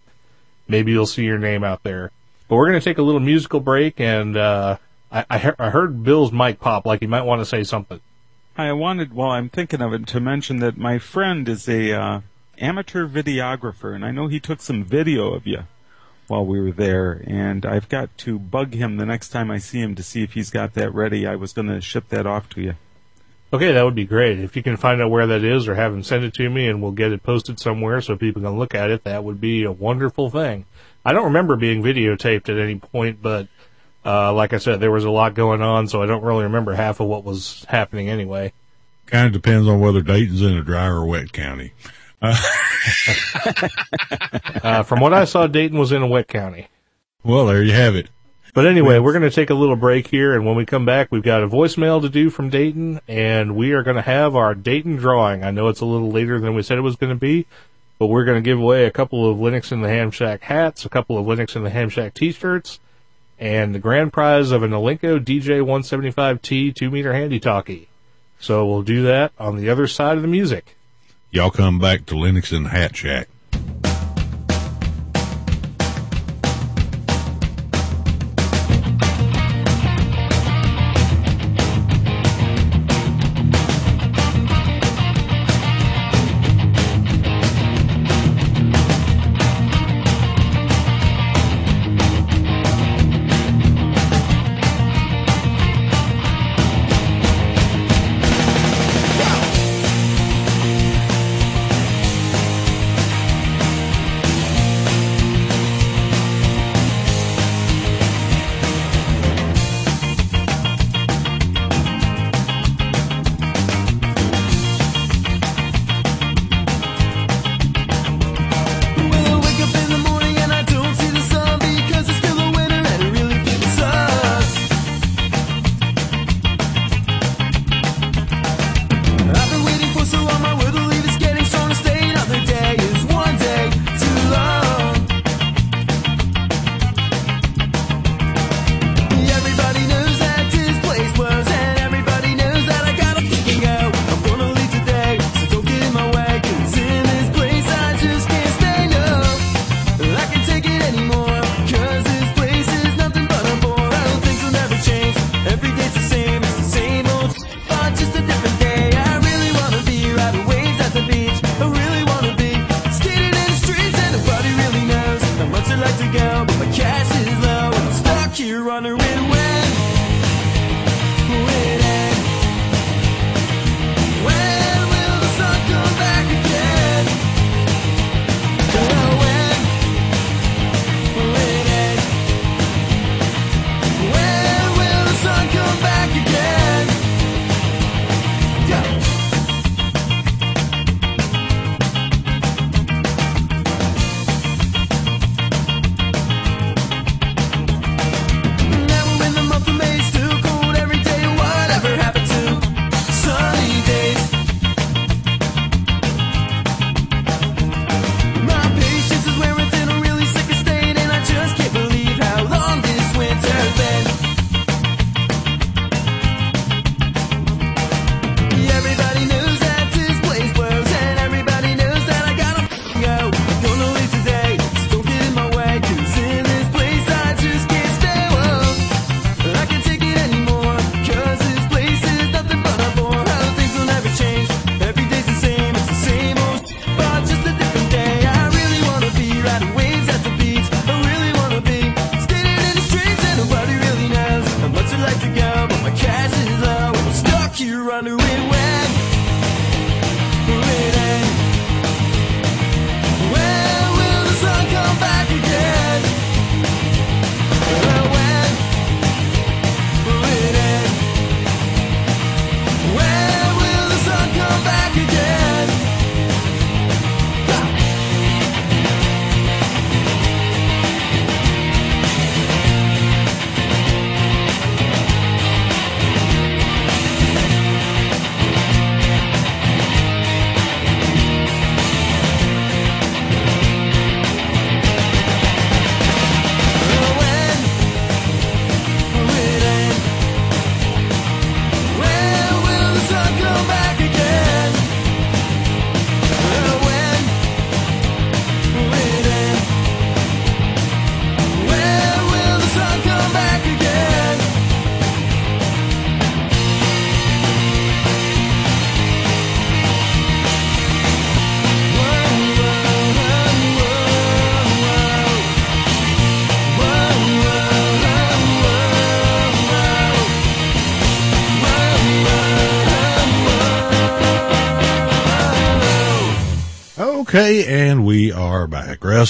Speaker 3: maybe you'll see your name out there. But we're going to take a little musical break and, uh, I, I, he- I heard Bill's mic pop like he might want to say something.
Speaker 4: I wanted, while I'm thinking of it, to mention that my friend is a uh, amateur videographer, and I know he took some video of you while we were there, and I've got to bug him the next time I see him to see if he's got that ready. I was going to ship that off to you.
Speaker 3: Okay, that would be great. If you can find out where that is or have him send it to me and we'll get it posted somewhere so people can look at it, that would be a wonderful thing. I don't remember being videotaped at any point, but uh, like I said, there was a lot going on, so I don't really remember half of what was happening anyway.
Speaker 2: Kind of depends on whether Dayton's in a dry or wet county.
Speaker 3: Uh, from what I saw, Dayton was in a wet county.
Speaker 2: Well, there you have it.
Speaker 3: But anyway, we're going to take a little break here, and when we come back, we've got a voicemail to do from Dayton, and we are going to have our Dayton drawing. I know it's a little later than we said it was going to be, but we're going to give away a couple of Linux in the Ham Shack hats, a couple of Linux in the Ham Shack t-shirts, and the grand prize of an Alinco DJ175T 2 meter handy talkie. So we'll do that on the other side of the music.
Speaker 2: Y'all come back to Linux and Ham Shack.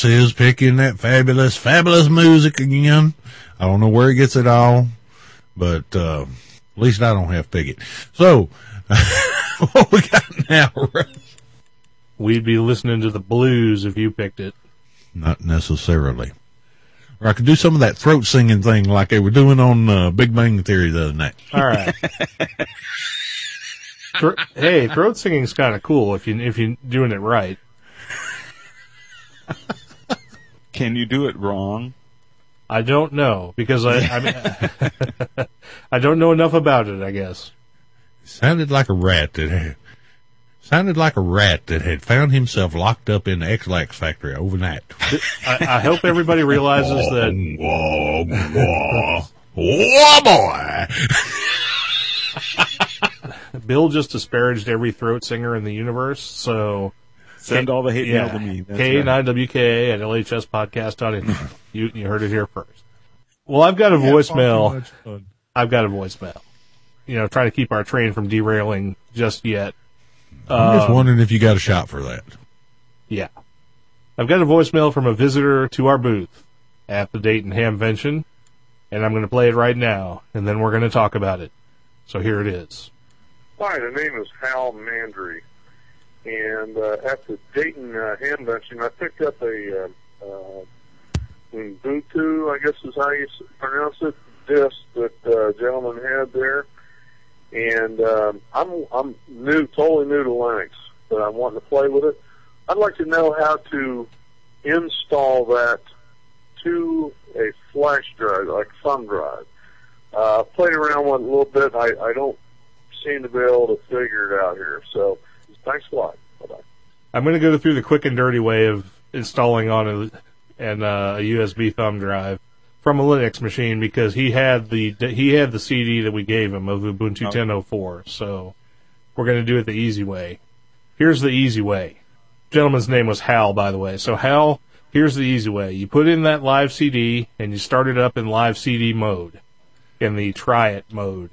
Speaker 2: Is picking that fabulous, fabulous music again. I don't know where he gets it all, but uh, at least I don't have to pick it. So, what we got now, Russ?
Speaker 3: We'd be listening to the blues if you picked it.
Speaker 2: Not necessarily. Or I could do some of that throat singing thing like they were doing on uh, Big Bang Theory the other night.
Speaker 3: All right. Thro- hey, throat singing's kind of cool if you if you're doing it right.
Speaker 4: Can you do it wrong?
Speaker 3: I don't know because I I, mean, I don't know enough about it. I guess.
Speaker 2: Sounded like a rat that had, sounded like a rat that had found himself locked up in the X-Lax factory overnight.
Speaker 3: I, I hope everybody realizes that
Speaker 2: Whoa, whoa, whoa, boy!
Speaker 3: Bill just disparaged every throat singer in the universe. So
Speaker 4: Send all the hate mail to me. That's
Speaker 3: K
Speaker 4: right.
Speaker 3: nine WK at LHS podcast. you you heard it here first. Well, I've got a voicemail. I've got a voicemail. You know, trying to keep our train from derailing just yet.
Speaker 2: I'm just
Speaker 3: Um,
Speaker 2: wondering if you got a shot for that.
Speaker 3: Yeah. I've got a voicemail from a visitor to our booth at the Dayton Hamvention, and I'm going to play it right now, and then we're going to talk about it. So here it is.
Speaker 6: Hi, the name is Hal Mandry, and uh, the Dayton uh, Hamvention, I picked up a uh, uh, Ubuntu, I guess is how you pronounce it, disc that uh, gentleman had there, and um, I'm I'm new, totally new to Linux, but I'm wanting to play with it. I'd like to know how to install that to a flash drive, like thumb drive. Uh, played around with it a little bit. I, I don't seem to be able to figure it out here. So thanks a lot. Bye bye.
Speaker 3: I'm going to go through the quick and dirty way of installing on a, an, uh, a USB thumb drive from a Linux machine because he had the he had the CD that we gave him of Ubuntu 10.04. So we're going to do it the easy way. Here's the easy way. Gentleman's name was Hal, by the way. So Hal, here's the easy way. You put in that live CD and you start it up in live CD mode, in the try it mode.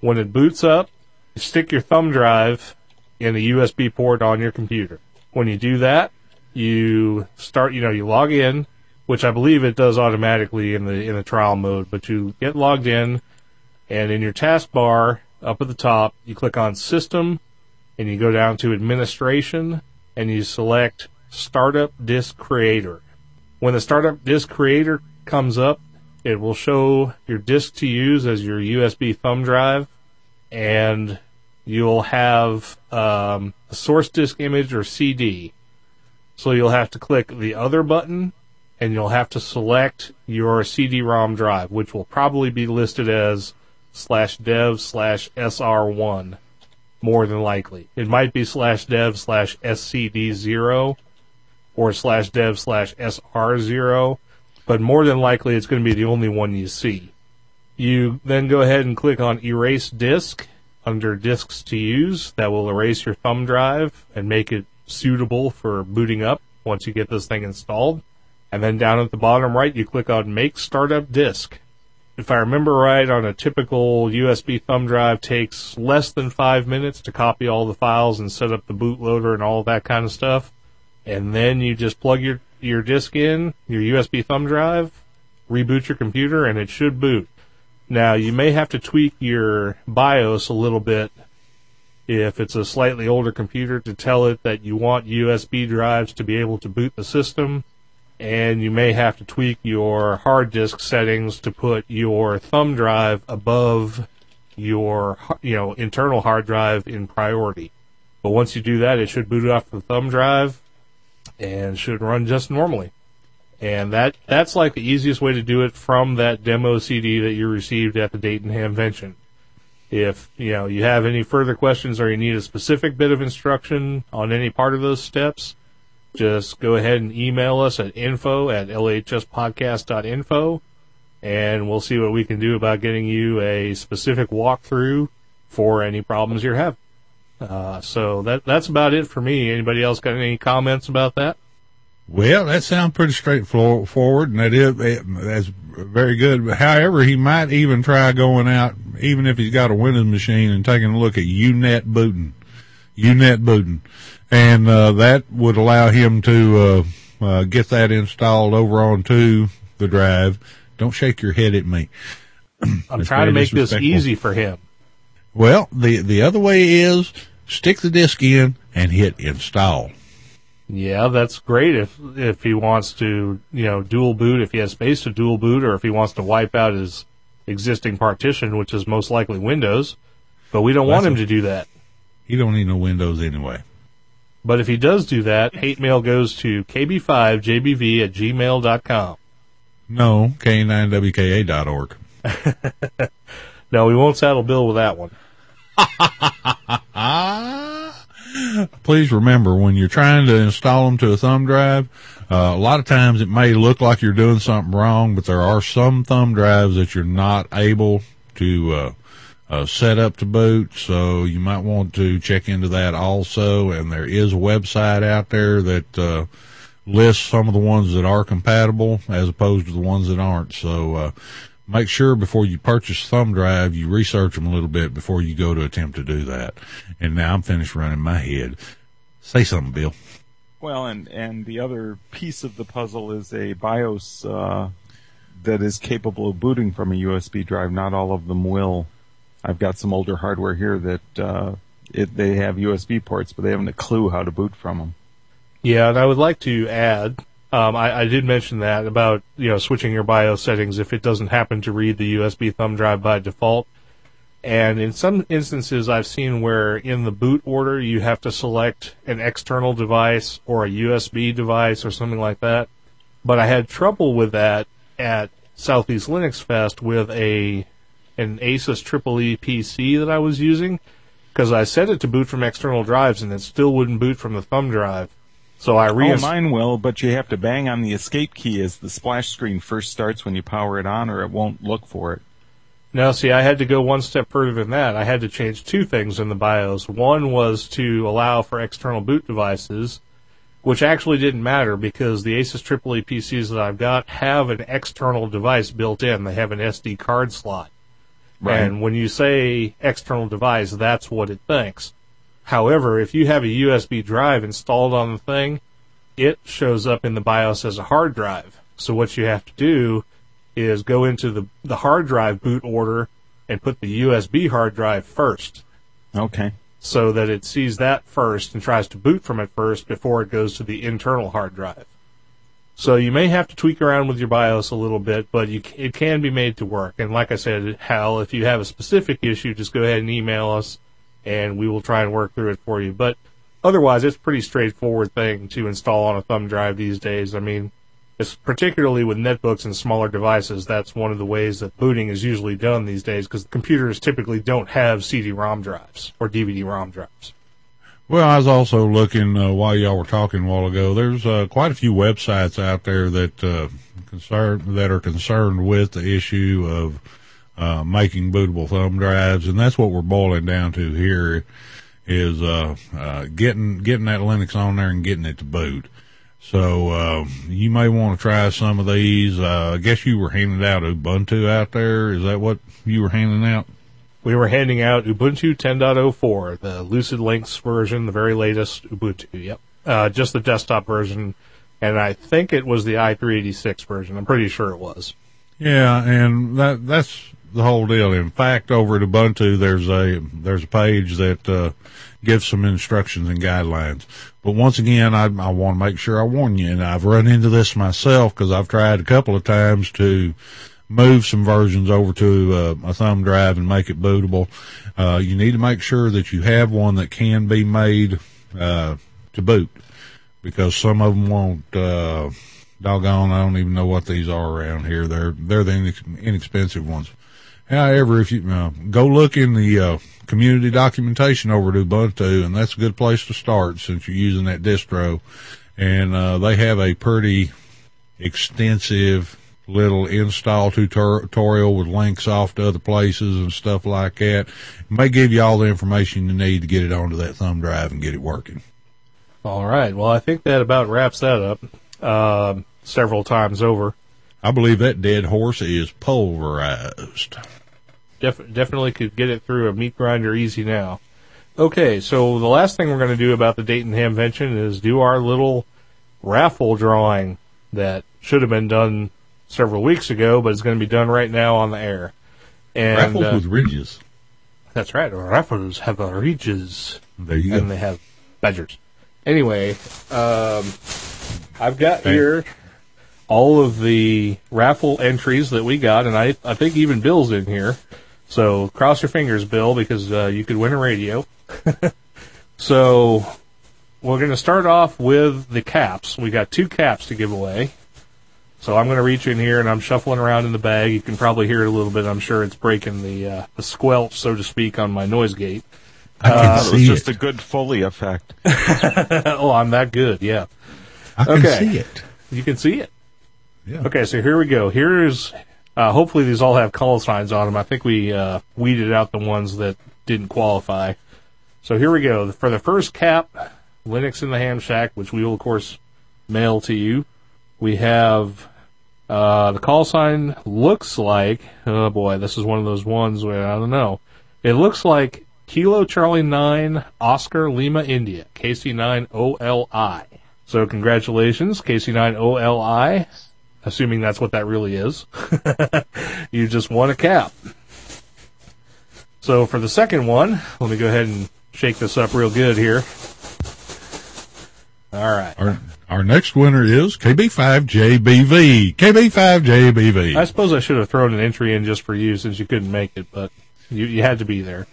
Speaker 3: When it boots up, you stick your thumb drive in the USB port on your computer. When you do that, you start, you know, you log in, which I believe it does automatically in the in the trial mode, but you get logged in and in your taskbar up at the top, you click on system and you go down to administration and you select startup disk creator. When the startup disk creator comes up, it will show your disk to use as your USB thumb drive and you'll have um, a source disk image or CD. So you'll have to click the other button and you'll have to select your CD-ROM drive, which will probably be listed as slash dev slash SR1, more than likely. It might be slash dev slash SCD0 or slash dev slash SR0, but more than likely it's going to be the only one you see. You then go ahead and click on erase disk under disks to use. That will erase your thumb drive and make it suitable for booting up once you get this thing installed. And then down at the bottom right, you click on make startup disk. If I remember right, on a typical USB thumb drive takes less than five minutes to copy all the files and set up the bootloader and all that kind of stuff. And then you just plug your, your disk in, your USB thumb drive, reboot your computer, and it should boot. Now, you may have to tweak your BIOS a little bit if it's a slightly older computer to tell it that you want USB drives to be able to boot the system. And you may have to tweak your hard disk settings to put your thumb drive above your, you know, internal hard drive in priority. But once you do that, it should boot off the thumb drive and should run just normally. And that that's like the easiest way to do it from that demo CD that you received at the Dayton Hamvention. If you know you have any further questions or you need a specific bit of instruction on any part of those steps, just go ahead and email us at info at lhspodcast.info and we'll see what we can do about getting you a specific walkthrough for any problems you're having. Uh, so that that's about it for me. Anybody else got any comments about that?
Speaker 2: Well, that sounds pretty straightforward, and that is that's very good. However, he might even try going out, even if he's got a Windows machine, and taking a look at UNetbootin. UNet booting, and uh, that would allow him to uh, uh, get that installed over onto the drive. Don't shake your head at me.
Speaker 3: I'm trying to make this easy for him.
Speaker 2: Well, the the other way is stick the disk in and hit install.
Speaker 3: Yeah, that's great if if he wants to, you know, dual boot if he has space to dual boot or if he wants to wipe out his existing partition, which is most likely Windows. But we don't want him
Speaker 2: a-
Speaker 3: to do that.
Speaker 2: He don't need no Windows anyway.
Speaker 3: But if he does do that, hate mail goes to kb5jbv at gmail.com.
Speaker 2: No, k9wka.org.
Speaker 3: No, we won't saddle Bill with that one.
Speaker 2: Please remember when you're trying to install them to a thumb drive, uh, a lot of times it may look like you're doing something wrong, but there are some thumb drives that you're not able to uh, uh, set up to boot. So you might want to check into that also. And there is a website out there that uh, lists some of the ones that are compatible as opposed to the ones that aren't. So uh, make sure before you purchase thumb drive, you research them a little bit before you go to attempt to do that. And now I'm finished running my head. Say something, Bill.
Speaker 4: Well, and and the other piece of the puzzle is a BIOS uh, that is capable of booting from a USB drive. Not all of them will. I've got some older hardware here that uh, it, they have USB ports, but they haven't a clue how to boot from them.
Speaker 3: Yeah, and I would like to add, um, I, I did mention that about, you know, switching your BIOS settings if it doesn't happen to read the USB thumb drive by default. And in some instances, I've seen where in the boot order, you have to select an external device or a USB device or something like that. But I had trouble with that at Southeast Linux Fest with a an Asus Triple E PC that I was using because I set it to boot from external drives and it still wouldn't boot from the thumb drive. So I
Speaker 4: Oh, mine will, but you have to bang on the escape key as the splash screen first starts when you power it on, or it won't look for it.
Speaker 3: Now, see, I had to go one step further than that. I had to change two things in the BIOS. One was to allow for external boot devices, which actually didn't matter because the Asus AAA PCs that I've got have an external device built in. They have an SD card slot. And when you say external device, that's what it thinks. However, if you have a USB drive installed on the thing, it shows up in the BIOS as a hard drive. So what you have to do is go into the, the hard drive boot order and put the USB hard drive first
Speaker 4: Okay.
Speaker 3: so that it sees that first and tries to boot from it first before it goes to the internal hard drive. So you may have to tweak around with your BIOS a little bit, but you, it can be made to work. And like I said, Hal, if you have a specific issue, just go ahead and email us and we will try and work through it for you. But otherwise, it's a pretty straightforward thing to install on a thumb drive these days. I mean, it's particularly with netbooks and smaller devices, that's one of the ways that booting is usually done these days because computers typically don't have CD-ROM drives or DVD-ROM drives.
Speaker 2: Well, I was also looking uh, while y'all were talking a while ago. There's uh, quite a few websites out there that uh, concern that are concerned with the issue of uh, making bootable thumb drives, and that's what we're boiling down to here. Is uh, uh, getting getting that Linux on there and getting it to boot. So uh, you may want to try some of these. Uh, I guess you were handing out Ubuntu out there. Is that what you were handing out?
Speaker 3: We were handing out Ubuntu 10.04, the Lucid Lynx version, the very latest Ubuntu. Yep. Uh, just the desktop version. And I think it was the i386 version. I'm pretty sure it was.
Speaker 2: Yeah, and that that's the whole deal. In fact, over at Ubuntu, there's a there's a page that uh, gives some instructions and guidelines. But once again, I, I want to make sure I warn you, and I've run into this myself because I've tried a couple of times to move some versions over to uh, a thumb drive and make it bootable. Uh, you need to make sure that you have one that can be made uh, to boot because some of them won't. Uh, doggone, I don't even know what these are around here. They're they're the inex- inexpensive ones. However, if you uh, go look in the uh, community documentation over at Ubuntu, and that's a good place to start since you're using that distro, and uh, they have a pretty extensive little install tutorial with links off to other places and stuff like that. It may give you all the information you need to get it onto that thumb drive and get it working.
Speaker 3: All right. Well, I think that about wraps that up um, several times over.
Speaker 2: I believe that dead horse is pulverized.
Speaker 3: Def- definitely could get it through a meat grinder easy now. Okay, so the last thing we're going to do about the Dayton Hamvention is do our little raffle drawing that should have been done several weeks ago, but it's going to be done right now on the air. And
Speaker 2: Raffles
Speaker 3: uh,
Speaker 2: with ridges.
Speaker 3: that's right. Raffles have ridges
Speaker 2: There you
Speaker 3: and
Speaker 2: go.
Speaker 3: And they have badgers. Anyway, um, I've got
Speaker 2: Okay.
Speaker 3: here all of the raffle entries that we got, and I I think even Bill's in here. So cross your fingers, Bill, because uh, you could win a radio. so we're going to start off with the caps. We got two caps to give away. So I'm going to reach in here and I'm shuffling around in the bag. You can probably hear it a little bit. I'm sure it's breaking the uh, the squelch, so to speak, on my noise gate.
Speaker 2: I can
Speaker 4: That was
Speaker 2: see
Speaker 4: just
Speaker 2: it.
Speaker 4: a good Foley effect.
Speaker 3: oh, I'm that good. Yeah.
Speaker 2: I can
Speaker 3: okay.
Speaker 2: see it.
Speaker 3: You can see it.
Speaker 2: Yeah.
Speaker 3: Okay, so here we go. Here's uh, hopefully these all have call signs on them. I think we uh, weeded out the ones that didn't qualify. So here we go. For the first cap, Linux in the Ham Shack, which we will of course mail to you. We have uh, the call sign looks like oh boy, this is one of those ones where I don't know. It looks like Kilo Charlie Nine Oscar Lima India KC Nine OLI. So congratulations, KC9 OLI. Assuming that's what that really is. you just won a cap. So for the second one, let me go ahead and shake this up real good here. All right.
Speaker 2: Our, our next winner is KB5JBV. KB5JBV.
Speaker 3: I suppose I should have thrown an entry in just for you since you couldn't make it, but you, you had to be there.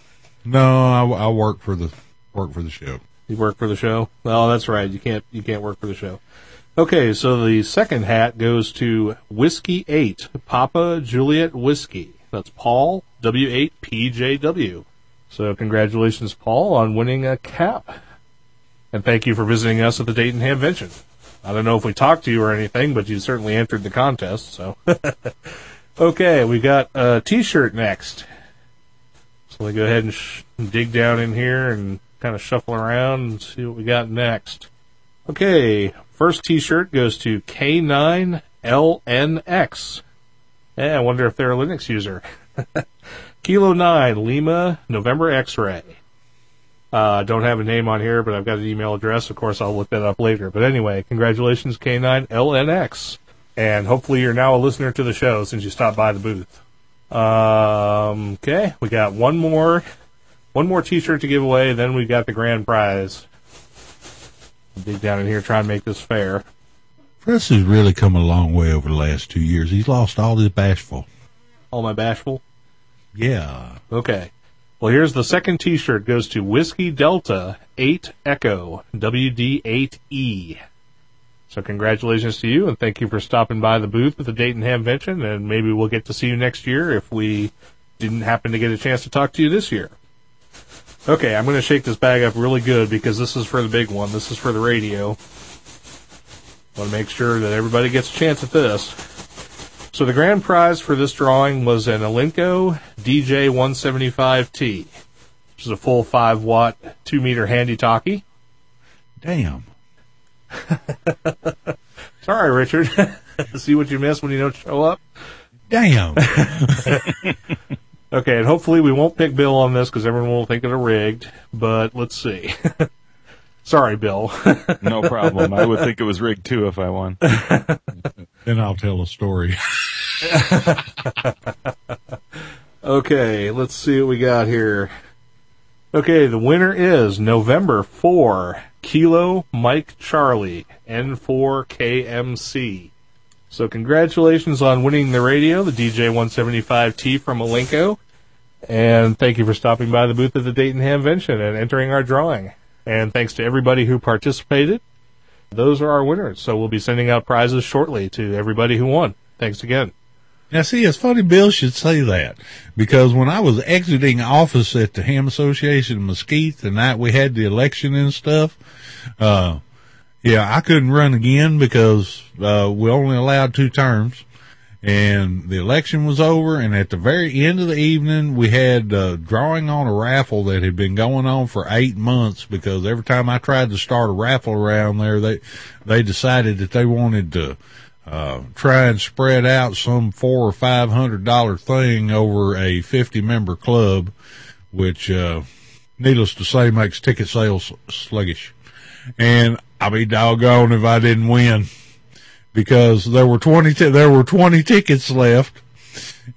Speaker 2: no, I, I work for the work for the show.
Speaker 3: You work for the show? Oh, that's right. You can't you can't work for the show. Okay, so the second hat goes to Whiskey Eight, Papa Juliet Whiskey. That's Paul W eight PJW. So congratulations, Paul, on winning a cap, and thank you for visiting us at the Dayton Hamvention. I don't know if we talked to you or anything, but you certainly entered the contest. So, okay, we got a T-shirt next. So let me go ahead and sh- dig down in here and kind of shuffle around and see what we got next. Okay, first T-shirt goes to K9LNX. Yeah, I wonder if they're a Linux user. Kilo 9, Lima, November X-Ray. Uh, don't have a name on here, but I've got an email address. Of course, I'll look that up later. But anyway, congratulations, K9LNX. And hopefully you're now a listener to the show since you stopped by the booth. Um, okay, we got one more, one more T-shirt to give away. Then we've got the grand prize. Dig down in here, try and make this fair.
Speaker 2: Chris has really come a long way over the last two years. He's lost all his bashful.
Speaker 3: All my bashful.
Speaker 2: Yeah.
Speaker 3: Okay. Well, here's the second T-shirt. Goes to Whiskey Delta Eight Echo WD8E. E. So congratulations to you, and thank you for stopping by the booth at the Dayton Hamvention. And maybe we'll get to see you next year if we didn't happen to get a chance to talk to you this year. Okay, I'm going to shake this bag up really good because this is for the big one. This is for the radio. Want to make sure that everybody gets a chance at this. So the grand prize for this drawing was an Alinco DJ175T, which is a full 5 watt, 2 meter handy talkie.
Speaker 2: Damn.
Speaker 3: Sorry, Richard. See what you miss when you don't show up?
Speaker 2: Damn.
Speaker 3: Okay, and hopefully we won't pick Bill on this because everyone will think it a rigged, but let's see. Sorry, Bill.
Speaker 4: No problem. I would think it was rigged too if I won.
Speaker 2: then I'll tell a story.
Speaker 3: Okay, let's see what we got here. Okay, the winner is November 4, Kilo Mike Charlie, N4KMC. So congratulations on winning the radio, the DJ175T from Alinco. And thank you for stopping by the booth at the Dayton Hamvention and entering our drawing. And thanks to everybody who participated. Those are our winners. So we'll be sending out prizes shortly to everybody who won. Thanks again.
Speaker 2: Now, see, it's funny Bill should say that because when I was exiting office at the Ham Association in Mesquite the night we had the election and stuff, uh, yeah, I couldn't run again because, uh, we only allowed two terms and the election was over and at the very end of the evening we had, uh, drawing on a raffle that had been going on for eight months because every time I tried to start a raffle around there, they, they decided that they wanted to, uh, try and spread out some four or five hundred dollar thing over a 50 member club, which, uh, needless to say, makes ticket sales sluggish. And I'll be doggone if I didn't win because there were 20, t- there were 20 tickets left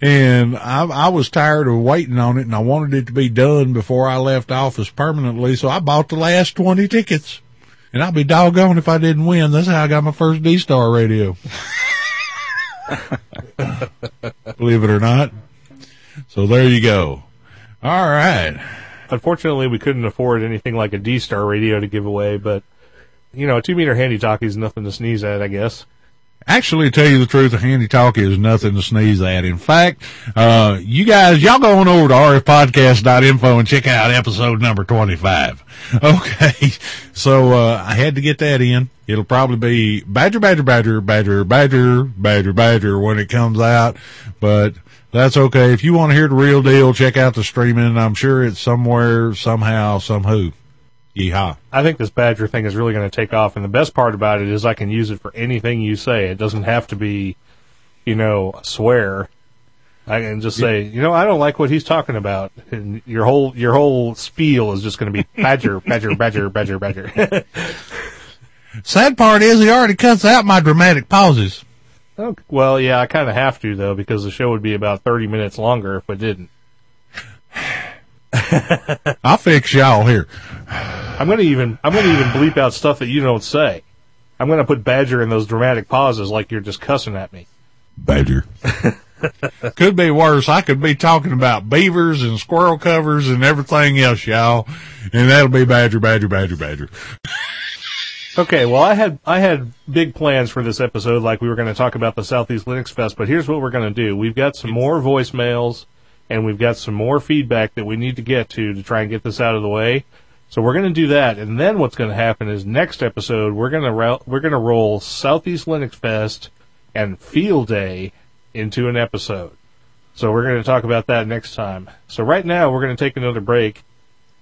Speaker 2: and I, I was tired of waiting on it and I wanted it to be done before I left office permanently. So I bought the last 20 tickets and I'll be doggone if I didn't win. That's how I got my first D-Star radio. Believe it or not. So there you go. All right.
Speaker 3: Unfortunately, we couldn't afford anything like a D Star radio to give away, but you know, a two meter handy talkie is nothing to sneeze at, I guess.
Speaker 2: Actually, to tell you the truth, a handy talkie is nothing to sneeze at. In fact, uh, you guys, y'all go on over to rfpodcast.info and check out episode number 25. Okay. So, uh, I had to get that in. It'll probably be Badger, Badger, Badger, Badger, Badger, Badger, Badger when it comes out, but that's okay. If you want to hear the real deal, check out the streaming. I'm sure it's somewhere, somehow, somehow. Yeehaw.
Speaker 3: I think this Badger thing is really going to take off, and the best part about it is I can use it for anything you say. It doesn't have to be, you know, swear. I can just say, you know, I don't like what he's talking about, and your whole your whole spiel is just going to be Badger, Badger, Badger, Badger, Badger.
Speaker 2: Sad part is he already cuts out my dramatic pauses.
Speaker 3: Okay. Well, yeah, I kind of have to though because the show would be about thirty minutes longer if I didn't.
Speaker 2: I'll fix y'all here.
Speaker 3: I'm gonna even I'm gonna even bleep out stuff that you don't say. I'm gonna put Badger in those dramatic pauses like you're just cussing at me.
Speaker 2: Badger. could be worse. I could be talking about beavers and squirrel covers and everything else, y'all. And that'll be Badger, Badger, Badger, Badger.
Speaker 3: Okay, well, I had I had big plans for this episode, like we were going to talk about the Southeast Linux Fest. But here's what we're going to do: we've got some more voicemails, and we've got some more feedback that we need to get to to try and get this out of the way. So we're going to do that, and then what's going to happen is next episode we're going to ro- we're going to roll Southeast Linux Fest and Field Day into an episode. So we're going to talk about that next time. So right now we're going to take another break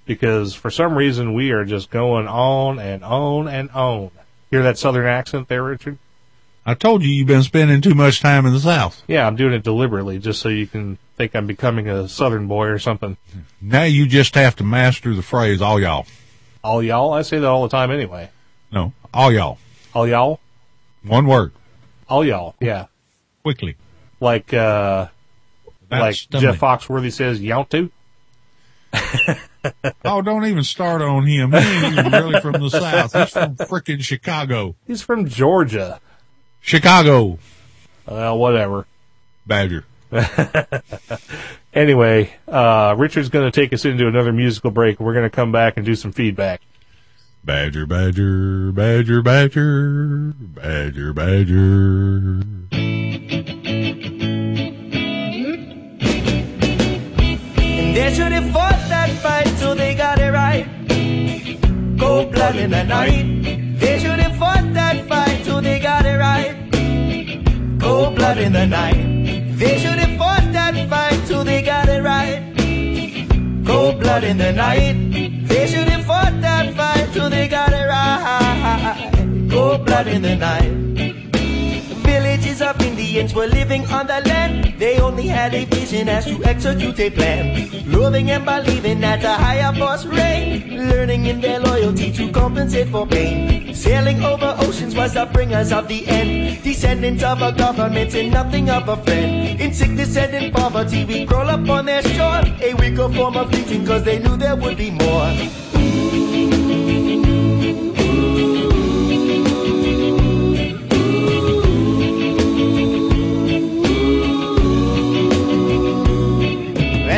Speaker 3: because for some reason we are just going on and on and on. Hear that southern accent there, Richard?
Speaker 2: I told you you've been spending too much time in the South.
Speaker 3: Yeah, I'm doing it deliberately just so you can think I'm becoming a southern boy or something.
Speaker 2: Now you just have to master the phrase, all y'all.
Speaker 3: All y'all? I say that all the time anyway.
Speaker 2: No, all y'all.
Speaker 3: All y'all?
Speaker 2: One word.
Speaker 3: All y'all. Yeah.
Speaker 2: Quickly.
Speaker 3: Like, uh, like. Jeff Foxworthy says, y'all to?
Speaker 2: Oh, don't even start on him. He ain't even really from the South. He's from frickin' Chicago.
Speaker 3: He's from Georgia.
Speaker 2: Chicago.
Speaker 3: Well, whatever.
Speaker 2: Badger.
Speaker 3: Anyway, uh, Richard's going to take us into another musical break. We're going to come back and do some feedback.
Speaker 2: Badger, badger, badger, badger, badger, badger.
Speaker 7: They should have fought that fight till they got it right. Cold blood in the night. They should have fought that fight till they got it right. Cold blood in the night. They should have fought that fight till they got it right. Cold blood in the night. They should have fought that fight till they got it right. Cold blood in the night. Of Indians were living on the land. They only had a vision as to execute a plan. Loving and believing that a higher force reigned. Learning in their loyalty to compensate for pain. Sailing over oceans was the bringers of the end. Descendants of a government and nothing of a friend. In sickness and in poverty, we crawl up on their shore. A weaker form of thinking, cause they knew there would be more.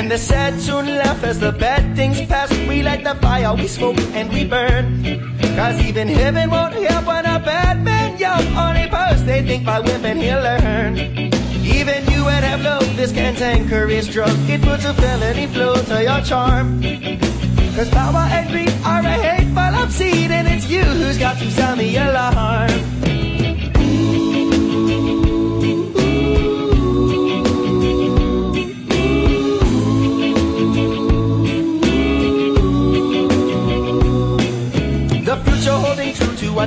Speaker 7: And the sad soon laugh as the bad things pass. We light the fire, we smoke and we burn. Cause even heaven won't help when a bad man yelp on a purse. They think by whipping he'll learn. Even you would have love, this cantankerous drug. It puts a felony flow to your charm. Cause power and greed are a hateful obscene, and it's you who's got to sound the alarm.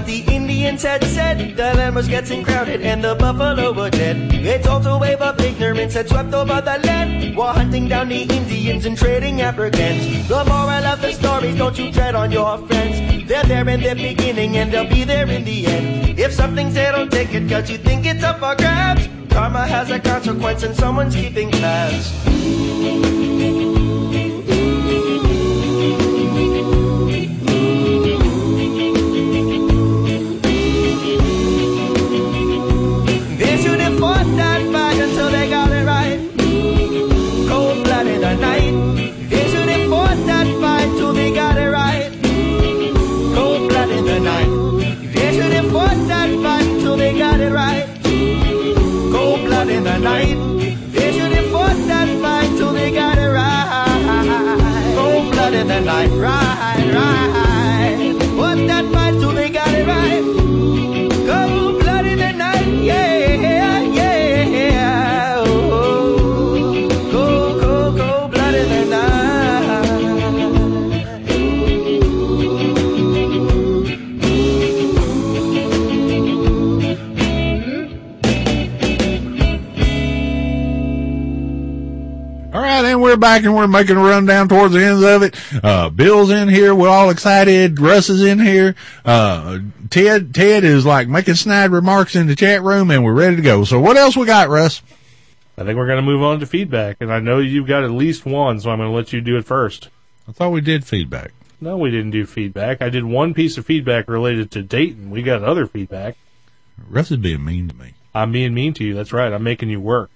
Speaker 7: The Indians had said the land was getting crowded and the buffalo were dead. They told a wave of ignorance had swept over the land. while hunting down the Indians and trading Africans. The moral of the story is don't you tread on your friends. They're there in the beginning and they'll be there in the end. If something's there, don't take it cause you think it's up for grabs. Karma has a consequence and someone's keeping tabs. They got it right. Cold blood in the night. They should fought that fight till they got it right. Cold blood in the night. They should fought that fight till they got it right. Cold blood in the night. They should fought that fight till they got it right. Cold blood in the night. Right, right.
Speaker 2: Back and we're making a run down towards the ends of it. Uh, Bill's in here. We're all excited. Russ is in here. Uh, Ted, Ted is like making snide remarks in the chat room and we're ready to go. So what else we got, Russ?
Speaker 3: I think we're going to move on to feedback, and I know you've got at least one, so I'm going to let you do it first.
Speaker 2: I thought we did feedback.
Speaker 3: No, we didn't do feedback. I did one piece of feedback related to Dayton. We got other feedback.
Speaker 2: Russ is being mean to me.
Speaker 3: I'm being mean to you. That's right. I'm making you work.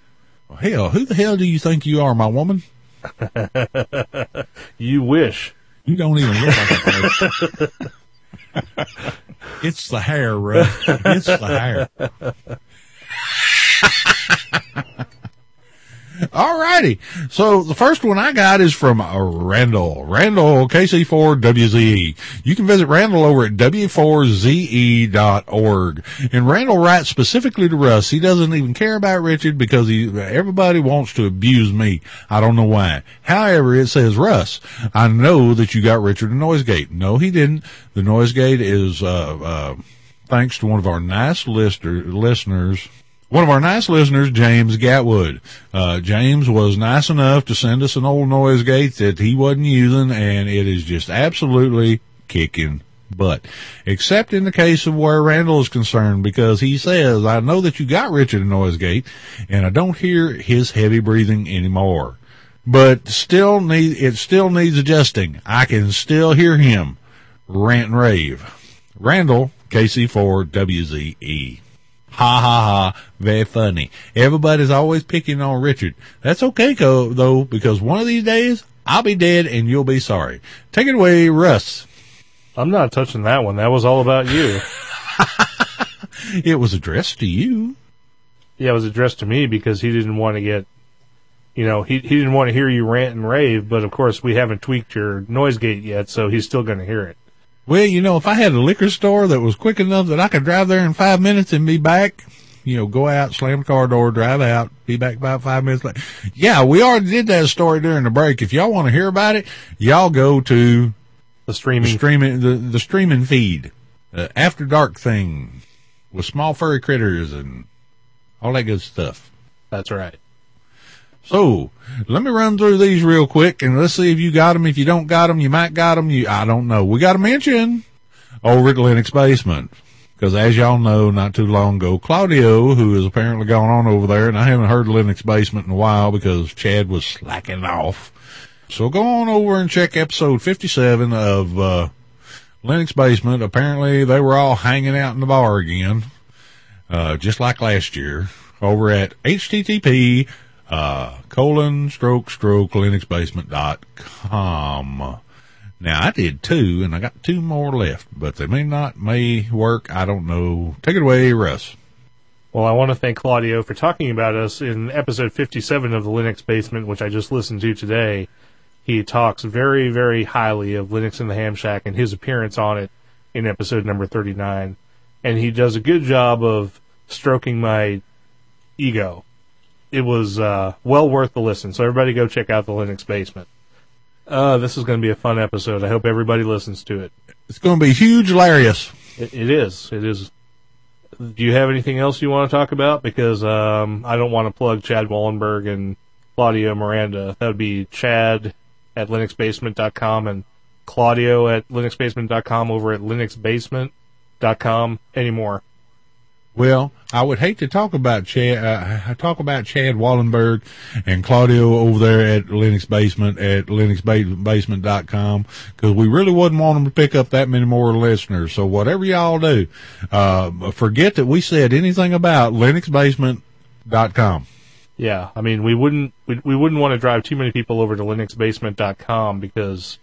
Speaker 2: Well, hell, who the hell do you think you are, my woman?
Speaker 3: You wish.
Speaker 2: You don't even look like a person. it's the hair, Russ. It's the hair. Alrighty. So the first one I got is from Randall. Randall, KC4WZE. You can visit Randall over at W4ZE.org. And Randall writes specifically to Russ. He doesn't even care about Richard because he, everybody wants to abuse me. I don't know why. However, it says, Russ, I know that you got Richard a noise gate. No, he didn't. The noise gate is, uh, uh, thanks to one of our nice lister, listeners, one of our nice listeners, James Gatwood. Uh, James was nice enough to send us an old noise gate that he wasn't using, and it is just absolutely kicking butt. Except in the case of where Randall is concerned, because he says, I know that you got Richard a noise gate, and I don't hear his heavy breathing anymore. But still need, it still needs adjusting. I can still hear him rant and rave. Randall, KC4WZE. Ha ha ha. Very funny. Everybody's always picking on Richard. That's okay, though, because one of these days, I'll be dead and you'll be sorry. Take it away, Russ.
Speaker 3: I'm not touching that one. That was all about you.
Speaker 2: It was addressed to you.
Speaker 3: yeah, it was addressed to me because he didn't want to get, you know, he, he didn't want to hear you rant and rave, but of course we haven't tweaked your noise gate yet, so he's still going to hear it.
Speaker 2: Well, you know, if I had a liquor store that was quick enough that I could drive there in five minutes and be back, you know, go out, slam the car door, drive out, be back about five minutes later. Yeah, we already did that story during the break. If y'all want to hear about it, y'all go to
Speaker 3: The
Speaker 2: the
Speaker 3: streaming.
Speaker 2: streaming the, the streaming feed, uh, after dark thing with small furry critters and all that good stuff.
Speaker 3: That's right.
Speaker 2: So let me run through these real quick and let's see if you got them. If you don't got them, you might got them. You, I don't know. We got to mention over at Linux Basement. Because as y'all know, not too long ago, Claudio, who has apparently gone on over there, and I haven't heard Linux Basement in a while because Chad was slacking off. So go on over and check episode 57 of, uh, Linux Basement. Apparently they were all hanging out in the bar again, uh, just like last year over at http, uh, colon stroke stroke linuxbasement.com. Now I did two and I got two more left, but they may not, may work. I don't know. Take it away, Russ.
Speaker 3: Well, I want to thank Claudio for talking about us in episode 57 of the Linux Basement, which I just listened to today. He talks very, very highly of Linux in the Ham Shack and his appearance on it in episode number 39. And he does a good job of stroking my ego. It was uh, well worth the listen. So everybody go check out the Linux Basement. Uh, this is going to be a fun episode. I hope everybody listens to it.
Speaker 2: It's going to be huge, hilarious.
Speaker 3: It, it is. It is do you have anything else you want to talk about? Because um, I don't want to plug Chad Wollenberg and Claudio Miranda. That would be Chad at linuxbasement.com and Claudio at linuxbasement.com over at linuxbasement.com anymore.
Speaker 2: Well, I would hate to talk about Chad, uh, talk about Chad Wollenberg and Claudio over there at Linux Basement at linuxbasement.com because we really wouldn't want them to pick up that many more listeners. So whatever y'all do, uh, forget that we said anything about linuxbasement.com.
Speaker 3: Yeah, I mean, we wouldn't we, we wouldn't want to drive too many people over to linuxbasement.com because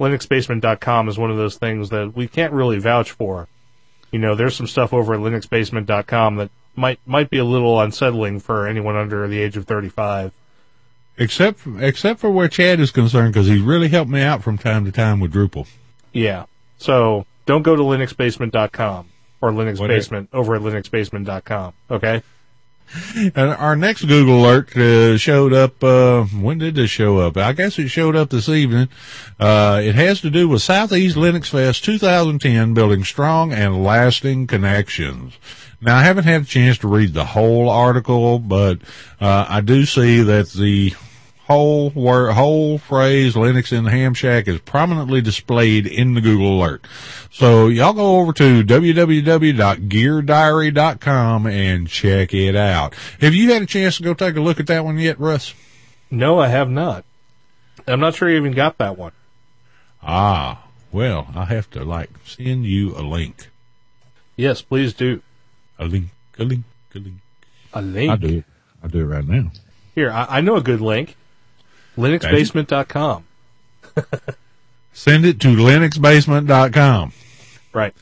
Speaker 3: linuxbasement.com is one of those things that we can't really vouch for. You know, there's some stuff over at linuxbasement.com that might might be a little unsettling for anyone under the age of 35.
Speaker 2: Except, except for where Chad is concerned because he's really helped me out from time to time with Drupal.
Speaker 3: Yeah. So, don't go to linuxbasement.com or Linux
Speaker 2: Whatever.
Speaker 3: Basement over at linuxbasement.com, okay?
Speaker 2: And our next Google alert uh, showed up. Uh, when did this show up? I guess it showed up this evening. Uh, it has to do with Southeast Linux Fest 2010, building strong and lasting connections. Now, I haven't had a chance to read the whole article, but uh, I do see that the whole word, whole phrase Linux in the ham shack is prominently displayed in the Google alert. So y'all go over to www.geardiary.com and check it out. Have you had a chance to go take a look at that one yet, Russ?
Speaker 3: No, I have not. I'm not sure you even got that one.
Speaker 2: Ah, well, I have to like send you a link.
Speaker 3: Yes, please do.
Speaker 2: A link, a link, a link.
Speaker 3: A link.
Speaker 2: I do it. I do it right now.
Speaker 3: Here, I, I know a good link. linuxbasement.com.
Speaker 2: Send it to linuxbasement.com.
Speaker 3: Right.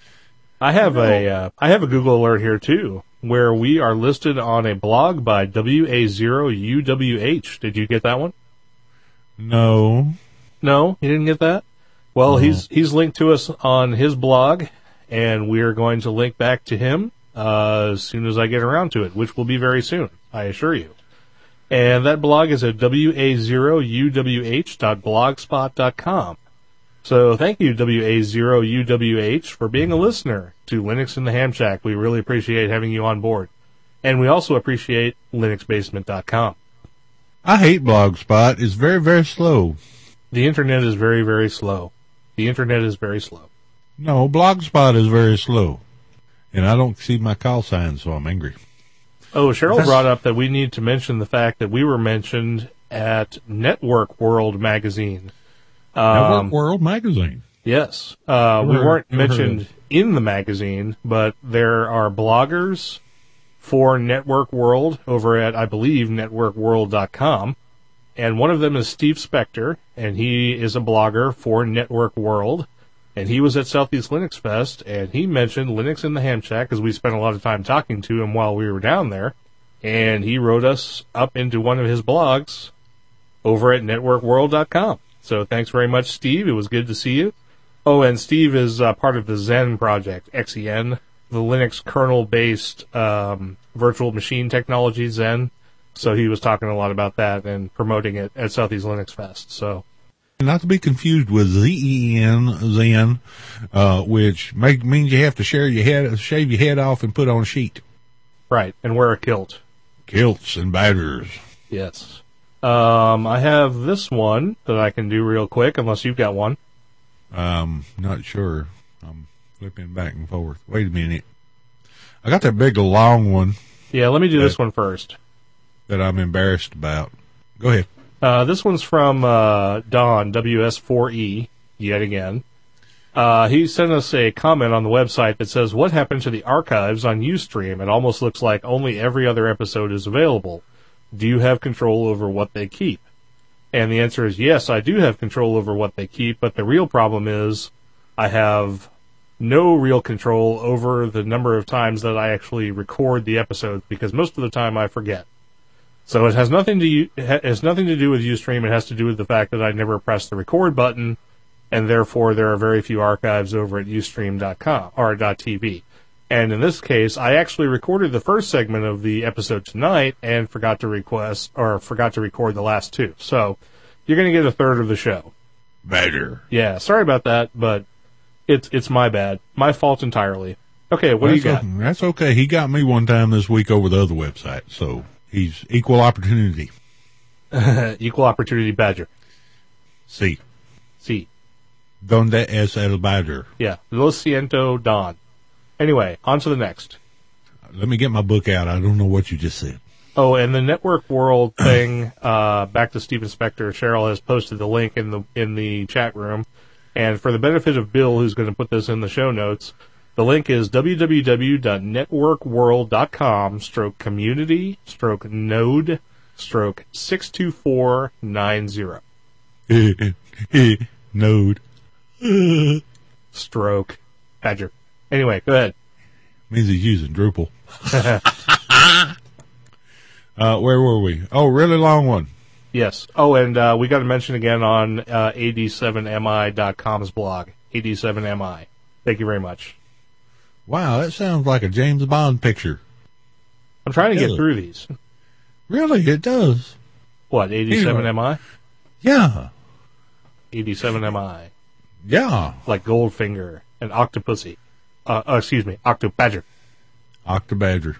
Speaker 3: I have a uh, I have a Google alert here too, where we are listed on a blog by WA0UWH. Did you get that one?
Speaker 2: No.
Speaker 3: No, you didn't get that. Well, he's he's linked to us on his blog, and we are going to link back to him uh, as soon as I get around to it, which will be very soon, I assure you. And that blog is at wa0uwh.blogspot.com. So thank you, WA0UWH, for being a listener to Linux in the Ham Shack. We really appreciate having you on board. And we also appreciate linuxbasement.com.
Speaker 2: I hate Blogspot. It's very, very slow.
Speaker 3: The internet is very, very slow. The internet is very slow.
Speaker 2: No, Blogspot is very slow. And I don't see my call sign, so I'm angry.
Speaker 3: Oh, Cheryl brought up that we need to mention the fact that we were mentioned at Network World magazine.
Speaker 2: Network
Speaker 3: Um,
Speaker 2: World Magazine.
Speaker 3: yes, uh, we weren't mentioned in the magazine, but there are bloggers for Network World over at, I believe, networkworld.com. And one of them is Steve Spector, and he is a blogger for Network World. And he was at Southeast Linux Fest, and he mentioned Linux in the Ham Shack because we spent a lot of time talking to him while we were down there. And he wrote us up into one of his blogs over at networkworld.com. So thanks very much, Steve. It was good to see you. Oh, and Steve is uh, part of the Xen project, XEN, the Linux kernel-based um, virtual machine technology, Xen. So he was talking a lot about that and promoting it at Southeast Linux Fest. So
Speaker 2: Not to be confused with Z-E-N, Zen, uh, which make, means you have to share your head, shave your head off and put on a sheet.
Speaker 3: right, and wear a kilt.
Speaker 2: Kilts and batters.
Speaker 3: Yes. Um, I have this one that I can do real quick, unless you've got one.
Speaker 2: Um, not sure. I'm flipping back and forth. Wait a minute. I got that big long one
Speaker 3: Yeah, let me do this one first.
Speaker 2: that I'm embarrassed about. Go ahead.
Speaker 3: Uh, this one's from uh, Don WS4E yet again. Uh, he sent us a comment on the website that says, "What happened to the archives on UStream? It almost looks like only every other episode is available. Do you have control over what they keep?" And the answer is yes, I do have control over what they keep, but the real problem is I have no real control over the number of times that I actually record the episodes because most of the time I forget. So it has nothing to it has nothing to do with UStream. It has to do with the fact that I never pressed the record button, and therefore there are very few archives over at UStream.com or .tv. And in this case, I actually recorded the first segment of the episode tonight and forgot to request or forgot to record the last two. So you're going to get a third of the show.
Speaker 2: Better.
Speaker 3: Yeah, sorry about that, but it's it's my bad, my fault entirely. Okay, what do you
Speaker 2: that's,
Speaker 3: got?
Speaker 2: o- that's okay. He got me one time this week over the other website, so he's equal opportunity.
Speaker 3: Equal Opportunity Badger.
Speaker 2: See,
Speaker 3: See.
Speaker 2: donde es el badger?
Speaker 3: Yeah. Lo siento, Don. Anyway, on to the next.
Speaker 2: Let me get my book out. I don't know what you just said.
Speaker 3: Oh, and the network world thing, uh, back to Stephen Spector, Cheryl has posted the link in the, in the chat room. And for the benefit of Bill, who's going to put this in the show notes, the link is www.networkworld.com stroke community stroke node stroke 62490
Speaker 2: Node.
Speaker 3: stroke badger. Anyway, go ahead.
Speaker 2: Means he's using Drupal. uh, where were we? Oh, really long one.
Speaker 3: Yes. Oh, and uh, we got to mention again on uh, ad7mi.com's blog, ad7mi. Thank you very much.
Speaker 2: Wow, that sounds like a James Bond picture.
Speaker 3: I'm trying to get
Speaker 2: Really?
Speaker 3: through these.
Speaker 2: Really, it does.
Speaker 3: What, 87MI?
Speaker 2: Yeah,
Speaker 3: 87MI.
Speaker 2: yeah.
Speaker 3: Like Goldfinger and Octopussy. Uh, uh, excuse me, Octobadger.
Speaker 2: Octobadger.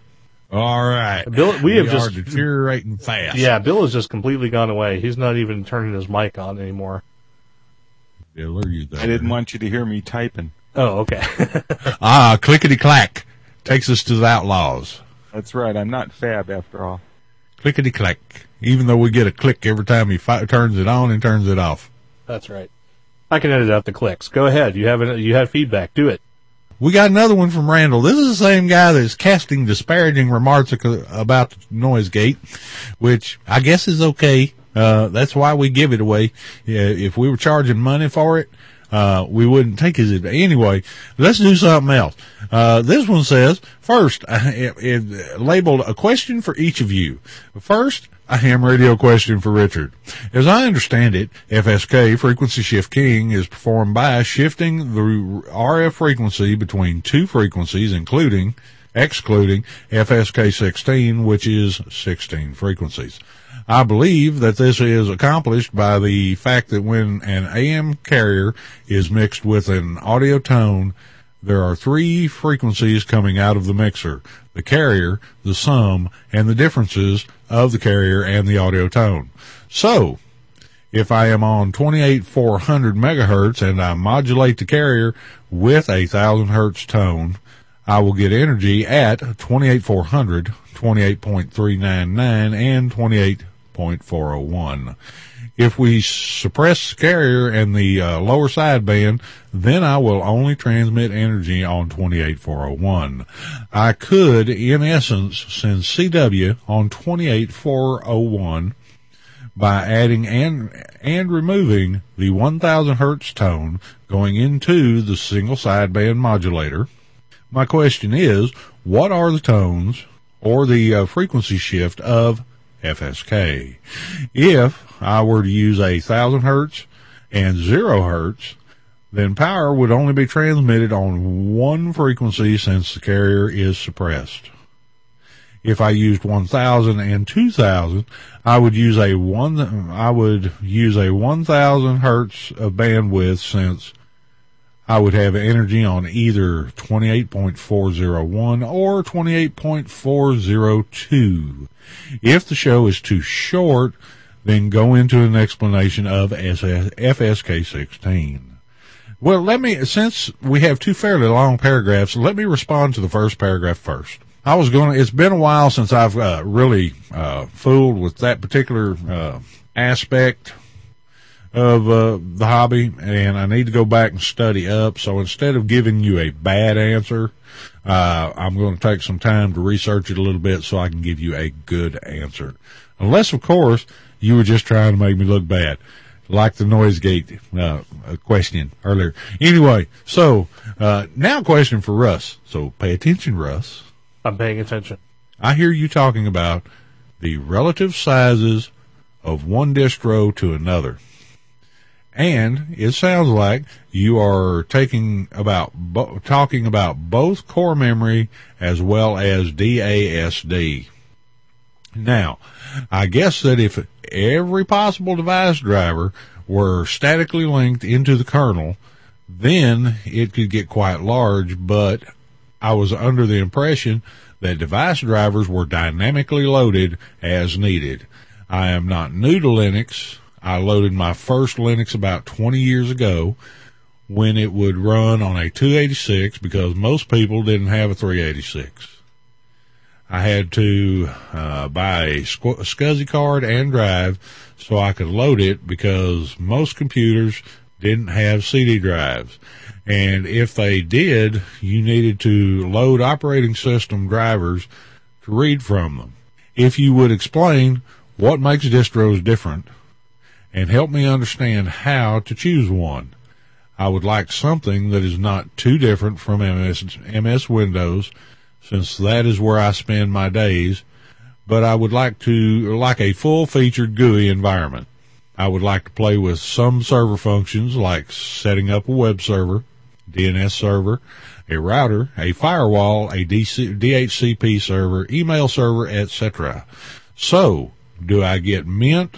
Speaker 2: All right.
Speaker 3: Bill, we have
Speaker 2: are
Speaker 3: just-
Speaker 2: deteriorating fast.
Speaker 3: Yeah, Bill has just completely gone away. He's not even turning his mic on anymore.
Speaker 2: Bill, are you there?
Speaker 4: I didn't want you to hear me typing.
Speaker 3: Oh, okay.
Speaker 2: Ah, clickety clack takes us to the outlaws.
Speaker 4: That's right. I'm not fab after all.
Speaker 2: Clickety clack. Even though we get a click every time he fi- turns it on and turns it off.
Speaker 3: That's right. I can edit out the clicks. Go ahead. You have an, you have feedback. Do it.
Speaker 2: We got another one from Randall. This is the same guy that's casting disparaging remarks about the noise gate, which I guess is okay. Uh, that's why we give it away. Yeah, if we were charging money for it, uh, we wouldn't take his advice. Anyway, let's do something else. Uh, this one says, first, it, it labeled a question for each of you. First, a ham radio question for Richard. As I understand it, FSK, Frequency Shift is performed by shifting the RF frequency between two frequencies, including, excluding FSK 16, which is 16 frequencies. I believe that this is accomplished by the fact that when an AM carrier is mixed with an audio tone, there are three frequencies coming out of the mixer. The carrier, the sum, and the differences of the carrier and the audio tone. So, if I am on 28400 megahertz and I modulate the carrier with a 1000 hertz tone, I will get energy at 28400, 28.399, and 28.401. If we suppress the carrier and the uh, lower sideband, then I will only transmit energy on 28401. I could, in essence, send CW on 28401 by adding and and removing the 1000 hertz tone going into the single sideband modulator. My question is, what are the tones or the uh, frequency shift of FSK? If I were to use a 1000 hertz and 0 hertz, then power would only be transmitted on one frequency since the carrier is suppressed. If I used 1000 and 2000, I would use a one, I would use a 1000 hertz of bandwidth since I would have energy on either 28.401 or 28.402. If the show is too short, then go into an explanation of FSK 16. Well, let me, since we have two fairly long paragraphs, let me respond to the first paragraph first. I was going to, it's been a while since I've uh, really uh, fooled with that particular uh, aspect of uh, the hobby, and I need to go back and study up. So instead of giving you a bad answer, uh, I'm going to take some time to research it a little bit so I can give you a good answer. Unless, of course, you were just trying to make me look bad, like the noise gate uh, question earlier. Anyway, so uh, now a question for Russ. So pay attention, Russ.
Speaker 3: I'm paying attention.
Speaker 2: I hear you talking about the relative sizes of one distro to another. And it sounds like you are taking about bo- talking about both core memory as well as DASD. Now, I guess that if every possible device driver were statically linked into the kernel, then it could get quite large, but I was under the impression that device drivers were dynamically loaded as needed. I am not new to Linux. I loaded my first Linux about 20 years ago when it would run on a 286 because most people didn't have a 386. I had to uh, buy a, squ- a SCSI card and drive so I could load it because most computers didn't have CD drives. And if they did, you needed to load operating system drivers to read from them. If you would explain what makes distros different and help me understand how to choose one. I would like something that is not too different from MS, MS Windows since that is where I spend my days, but I would like to like a full featured GUI environment. I would like to play with some server functions like setting up a web server, DNS server, a router, a firewall, a DC, DHCP server, email server, etc. So, do I get Mint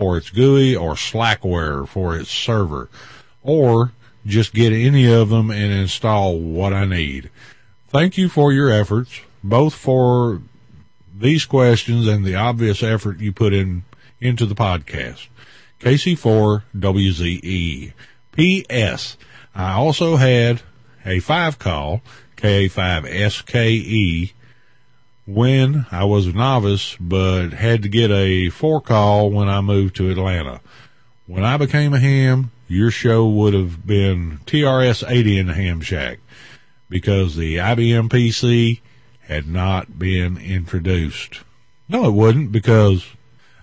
Speaker 2: for its GUI or Slackware for its server? Or just get any of them and install what I need? Thank you for your efforts, both for these questions and the obvious effort you put in into the podcast. KC4WZE. P.S. I also had a five call, KA5SKE, when I was a novice, but had to get a four call when I moved to Atlanta. When I became a ham, your show would have been TRS 80 in the ham shack because the IBM PC had not been introduced. No, it wouldn't because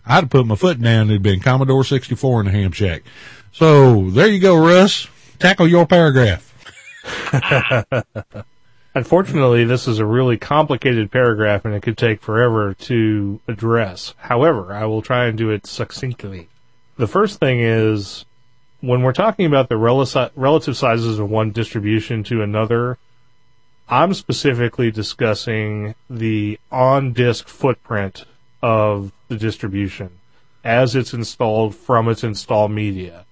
Speaker 2: I'd have put my foot down. It'd been Commodore 64 in the ham shack. So there you go, Russ. Tackle your paragraph.
Speaker 3: Unfortunately, this is a really complicated paragraph and it could take forever to address. However, I will try and do it succinctly. The first thing is when we're talking about the rel- relative sizes of one distribution to another, I'm specifically discussing the on disk footprint of the distribution as it's installed from its install media.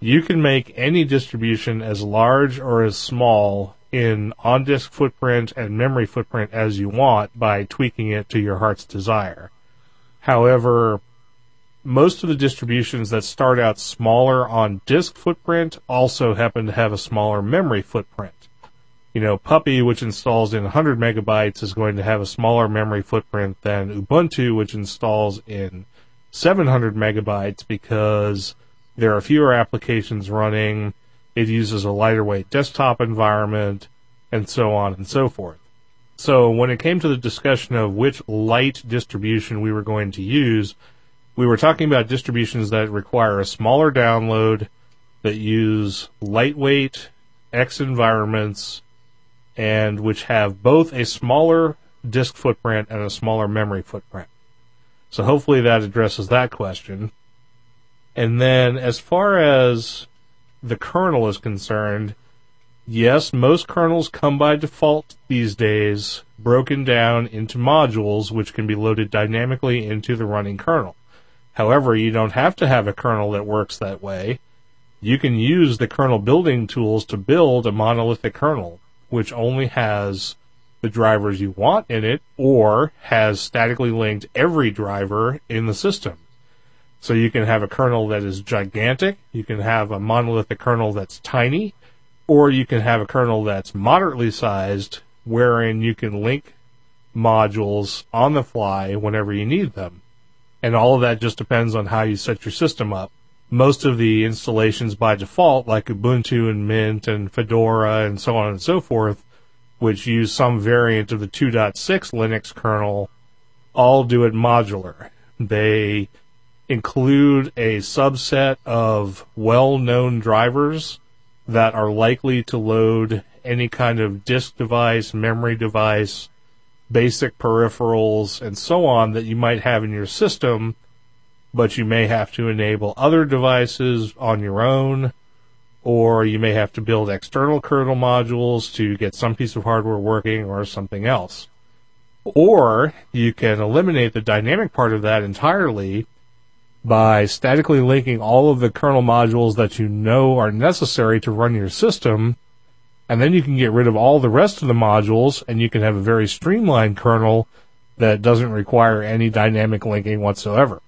Speaker 3: You can make any distribution as large or as small in on disk footprint and memory footprint as you want by tweaking it to your heart's desire. However, most of the distributions that start out smaller on disk footprint also happen to have a smaller memory footprint. You know, Puppy, which installs in 100 megabytes, is going to have a smaller memory footprint than Ubuntu, which installs in 700 megabytes because there are fewer applications running, it uses a lighter weight desktop environment, and so on and so forth. So when it came to the discussion of which light distribution we were going to use, we were talking about distributions that require a smaller download, that use lightweight X environments, and which have both a smaller disk footprint and a smaller memory footprint. So hopefully that addresses that question. And then as far as the kernel is concerned, yes, most kernels come by default these days broken down into modules which can be loaded dynamically into the running kernel. However, you don't have to have a kernel that works that way. You can use the kernel building tools to build a monolithic kernel which only has the drivers you want in it or has statically linked every driver in the system. So you can have a kernel that is gigantic, you can have a monolithic kernel that's tiny, or you can have a kernel that's moderately sized wherein you can link modules on the fly whenever you need them. And all of that just depends on how you set your system up most of the installations by default, like Ubuntu and Mint and Fedora and so on and so forth, which use some variant of the 2.6 Linux kernel, all do it modular. They include a subset of well-known drivers that are likely to load any kind of disk device, memory device, basic peripherals, and so on that you might have in your system but you may have to enable other devices on your own, or you may have to build external kernel modules to get some piece of hardware working or something else. Or you can eliminate the dynamic part of that entirely by statically linking all of the kernel modules that you know are necessary to run your system And then you can get rid of all the rest of the modules and you can have a very streamlined kernel that doesn't require any dynamic linking whatsoever.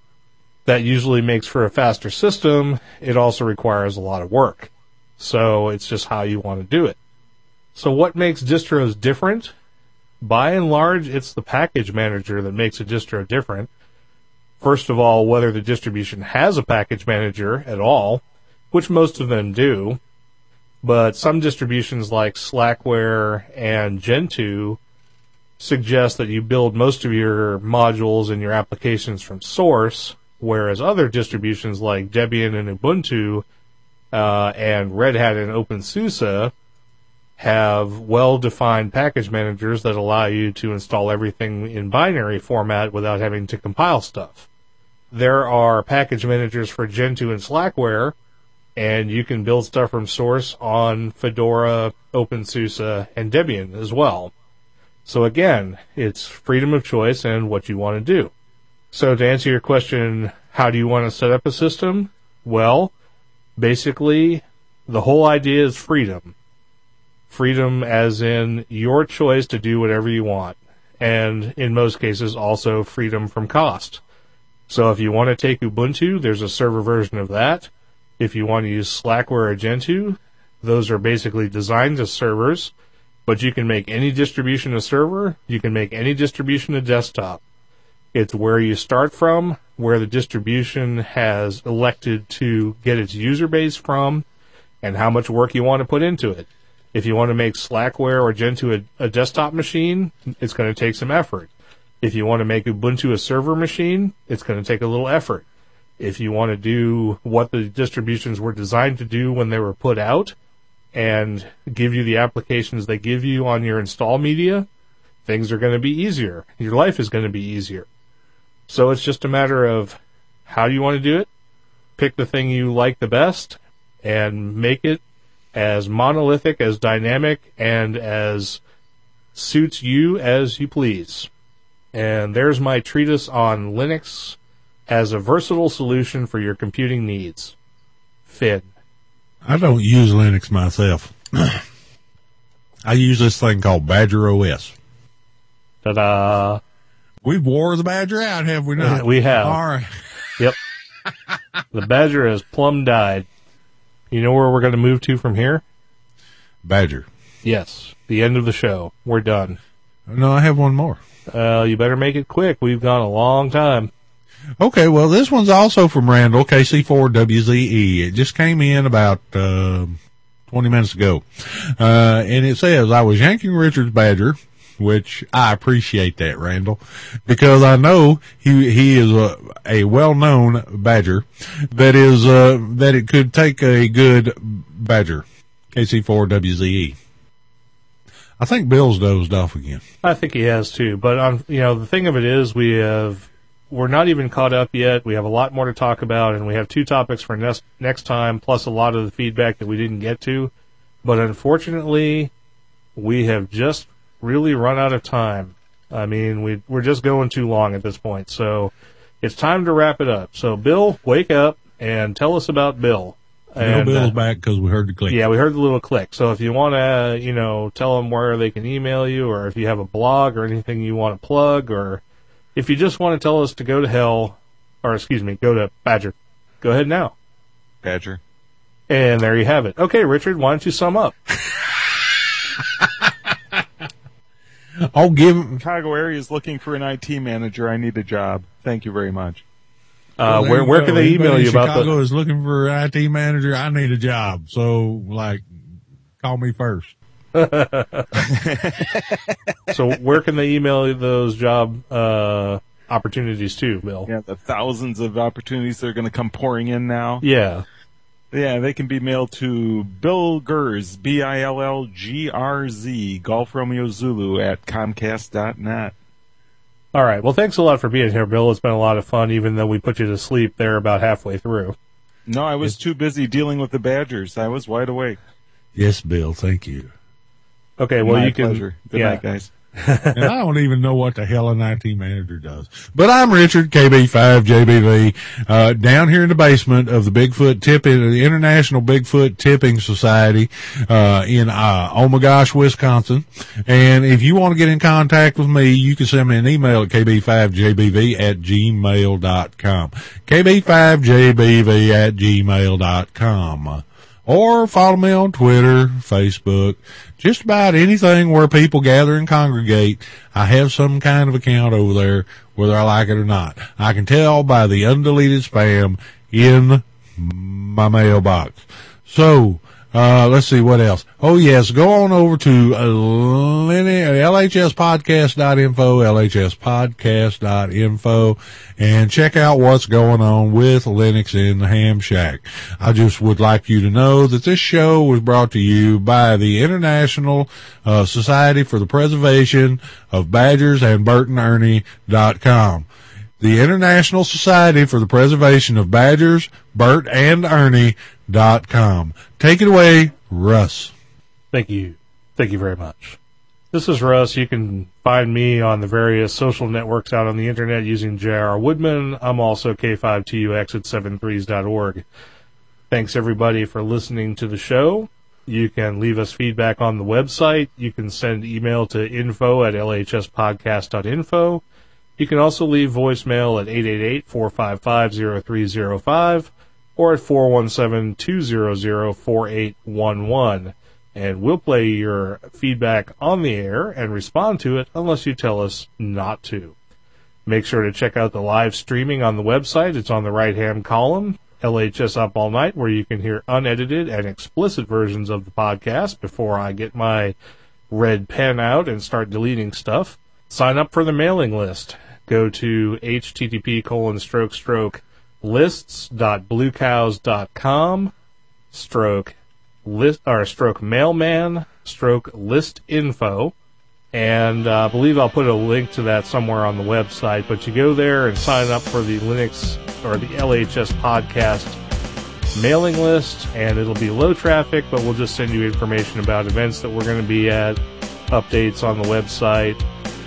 Speaker 3: That usually makes for a faster system. It also requires a lot of work. So it's just how you want to do it. So what makes distros different? By and large, it's the package manager that makes a distro different. First of all, whether the distribution has a package manager at all, which most of them do, but some distributions like Slackware and Gentoo suggest that you build most of your modules and your applications from source, whereas other distributions like Debian and Ubuntu uh, and Red Hat and OpenSUSE have well-defined package managers that allow you to install everything in binary format without having to compile stuff. There are package managers for Gentoo and Slackware, and you can build stuff from source on Fedora, OpenSUSE, and Debian as well. So again, it's freedom of choice and what you want to do. So to answer your question, how do you want to set up a system? Well, basically, the whole idea is freedom. Freedom as in your choice to do whatever you want. And in most cases, also freedom from cost. So if you want to take Ubuntu, there's a server version of that. If you want to use Slackware or Gentoo, those are basically designed as servers, but you can make any distribution a server, you can make any distribution a desktop. It's where you start from, where the distribution has elected to get its user base from, and how much work you want to put into it. If you want to make Slackware or Gentoo a, a desktop machine, it's going to take some effort. If you want to make Ubuntu a server machine, it's going to take a little effort. If you want to do what the distributions were designed to do when they were put out and give you the applications they give you on your install media, things are going to be easier. Your life is going to be easier. So it's just a matter of how you want to do it? Pick the thing you like the best and make it as monolithic, as dynamic, and as suits you as you please. And there's my treatise on Linux as a versatile solution for your computing needs. Finn.
Speaker 2: I don't use Linux myself. I use this thing called Badger OS.
Speaker 3: Ta-da.
Speaker 2: We've wore the Badger out, have we not?
Speaker 3: We have.
Speaker 2: All right.
Speaker 3: Yep. the badger has plumb died. You know where we're going to move to from here?
Speaker 2: Badger.
Speaker 3: Yes. The end of the show. We're done.
Speaker 2: No, I have one more.
Speaker 3: Uh, you better make it quick. We've gone a long time.
Speaker 2: Okay, well, this one's also from Randall, KC4WZE. It just came in about, uh, 20 minutes ago. Uh, and it says, I was yanking Richard's Badger, which I appreciate that, Randall, because I know he, he is a, a well-known Badger that is, uh, that it could take a good Badger. KC4WZE. I think Bill's dozed off again.
Speaker 3: I think he has too. But um, you know, the thing of it is, we have we're not even caught up yet. We have a lot more to talk about, and we have two topics for next next time, plus a lot of the feedback that we didn't get to. But unfortunately, we have just really run out of time. I mean, we we're just going too long at this point. So it's time to wrap it up. So Bill, wake up and tell us about Bill.
Speaker 2: No
Speaker 3: And,
Speaker 2: Bill's
Speaker 3: uh,
Speaker 2: back because we heard the click.
Speaker 3: yeah, we heard the little click. So if you want to, you know, tell them where they can email you, or if you have a blog or anything you want to plug, or if you just want to tell us to go to hell, or excuse me, go to Badger, go ahead now.
Speaker 4: Badger.
Speaker 3: And there you have it. Okay, Richard, why don't you sum up?
Speaker 2: I'll give him.
Speaker 4: Chicago area is looking for an IT manager. I need a job. Thank you very much.
Speaker 3: Uh,
Speaker 2: There
Speaker 3: where where can they email you about
Speaker 2: Chicago
Speaker 3: the?
Speaker 2: is looking for an IT manager. I need a job. So, like, call me first.
Speaker 3: So where can they email those job uh, opportunities to, Bill?
Speaker 4: Yeah, the thousands of opportunities that are going to come pouring in now.
Speaker 3: Yeah.
Speaker 4: Yeah, they can be mailed to Bill Gers, B-I-L-L-G-R-Z, Golf Romeo Zulu at Comcast.net.
Speaker 3: All right. Well, thanks a lot for being here, Bill. It's been a lot of fun, even though we put you to sleep there about halfway through.
Speaker 4: No, I was too busy dealing with the Badgers. I was wide awake.
Speaker 2: Yes, Bill. Thank you.
Speaker 3: Okay. Well,
Speaker 4: My
Speaker 3: you can.
Speaker 4: pleasure. Good
Speaker 3: yeah.
Speaker 4: night, guys.
Speaker 2: and I don't even know what the hell an IT manager does. But I'm Richard, KB5JBV, uh, down here in the basement of the Bigfoot Tipping, the International Bigfoot Tipping Society, uh, in, uh, oh my gosh, Wisconsin. And if you want to get in contact with me, you can send me an email at KB5JBV at gmail.com. KB5JBV at gmail.com or follow me on Twitter, Facebook, just about anything where people gather and congregate. I have some kind of account over there, whether I like it or not. I can tell by the undeleted spam in my mailbox. So, uh, let's see what else. Oh yes, go on over to uh, lhspodcast.info, lhspodcast.info, and check out what's going on with Linux in the Ham Shack. I just would like you to know that this show was brought to you by the International uh, Society for the Preservation of Badgers and BurtonErnie.com the International Society for the Preservation of Badgers, Bert and Ernie dot com. Take it away, Russ.
Speaker 3: Thank you. Thank you very much. This is Russ. You can find me on the various social networks out on the internet using J.R. Woodman. I'm also K5TUX at 73s.org. Thanks everybody for listening to the show. You can leave us feedback on the website. You can send email to info at lhspodcast.info. You can also leave voicemail at 888-455-0305 or at 417-200-4811. And we'll play your feedback on the air and respond to it unless you tell us not to. Make sure to check out the live streaming on the website. It's on the right hand column, LHS Up All Night, where you can hear unedited and explicit versions of the podcast before I get my red pen out and start deleting stuff. Sign up for the mailing list. Go to http colon stroke stroke lists.bluecows.com stroke list or stroke mailman stroke list info and uh, I believe I'll put a link to that somewhere on the website. But you go there and sign up for the Linux or the LHS podcast mailing list, and it'll be low traffic, but we'll just send you information about events that we're going to be at, updates on the website,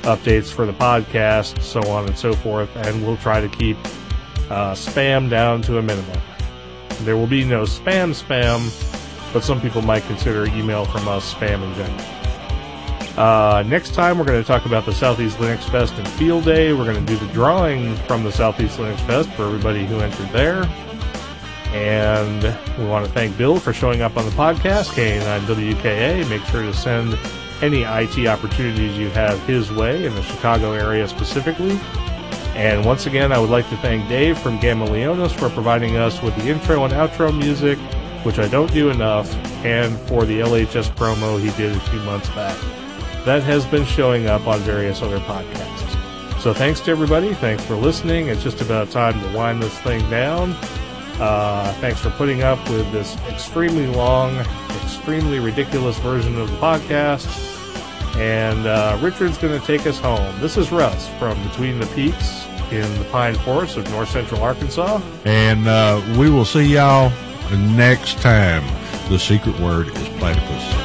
Speaker 3: updates for the podcast, so on and so forth, and we'll try to keep uh, spam down to a minimum. There will be no spam spam, but some people might consider email from us spam in general. Uh, next time, we're going to talk about the Southeast Linux Fest and Field Day. We're going to do the drawing from the Southeast Linux Fest for everybody who entered there. And we want to thank Bill for showing up on the podcast, K9WKA. Make sure to send any IT opportunities you have his way in the Chicago area specifically. And once again, I would like to thank Dave from Gamma Leonis for providing us with the intro and outro music, which I don't do enough, and for the LHS promo he did a few months back that has been showing up on various other podcasts. So thanks to everybody. Thanks for listening. It's just about time to wind this thing down. Uh, thanks for putting up with this extremely long, extremely ridiculous version of the podcast. And uh, Richard's going to take us home. This is Russ from Between the Peaks in the Pine Forest of north central Arkansas.
Speaker 2: And uh, we will see y'all next time. The secret word is platypus.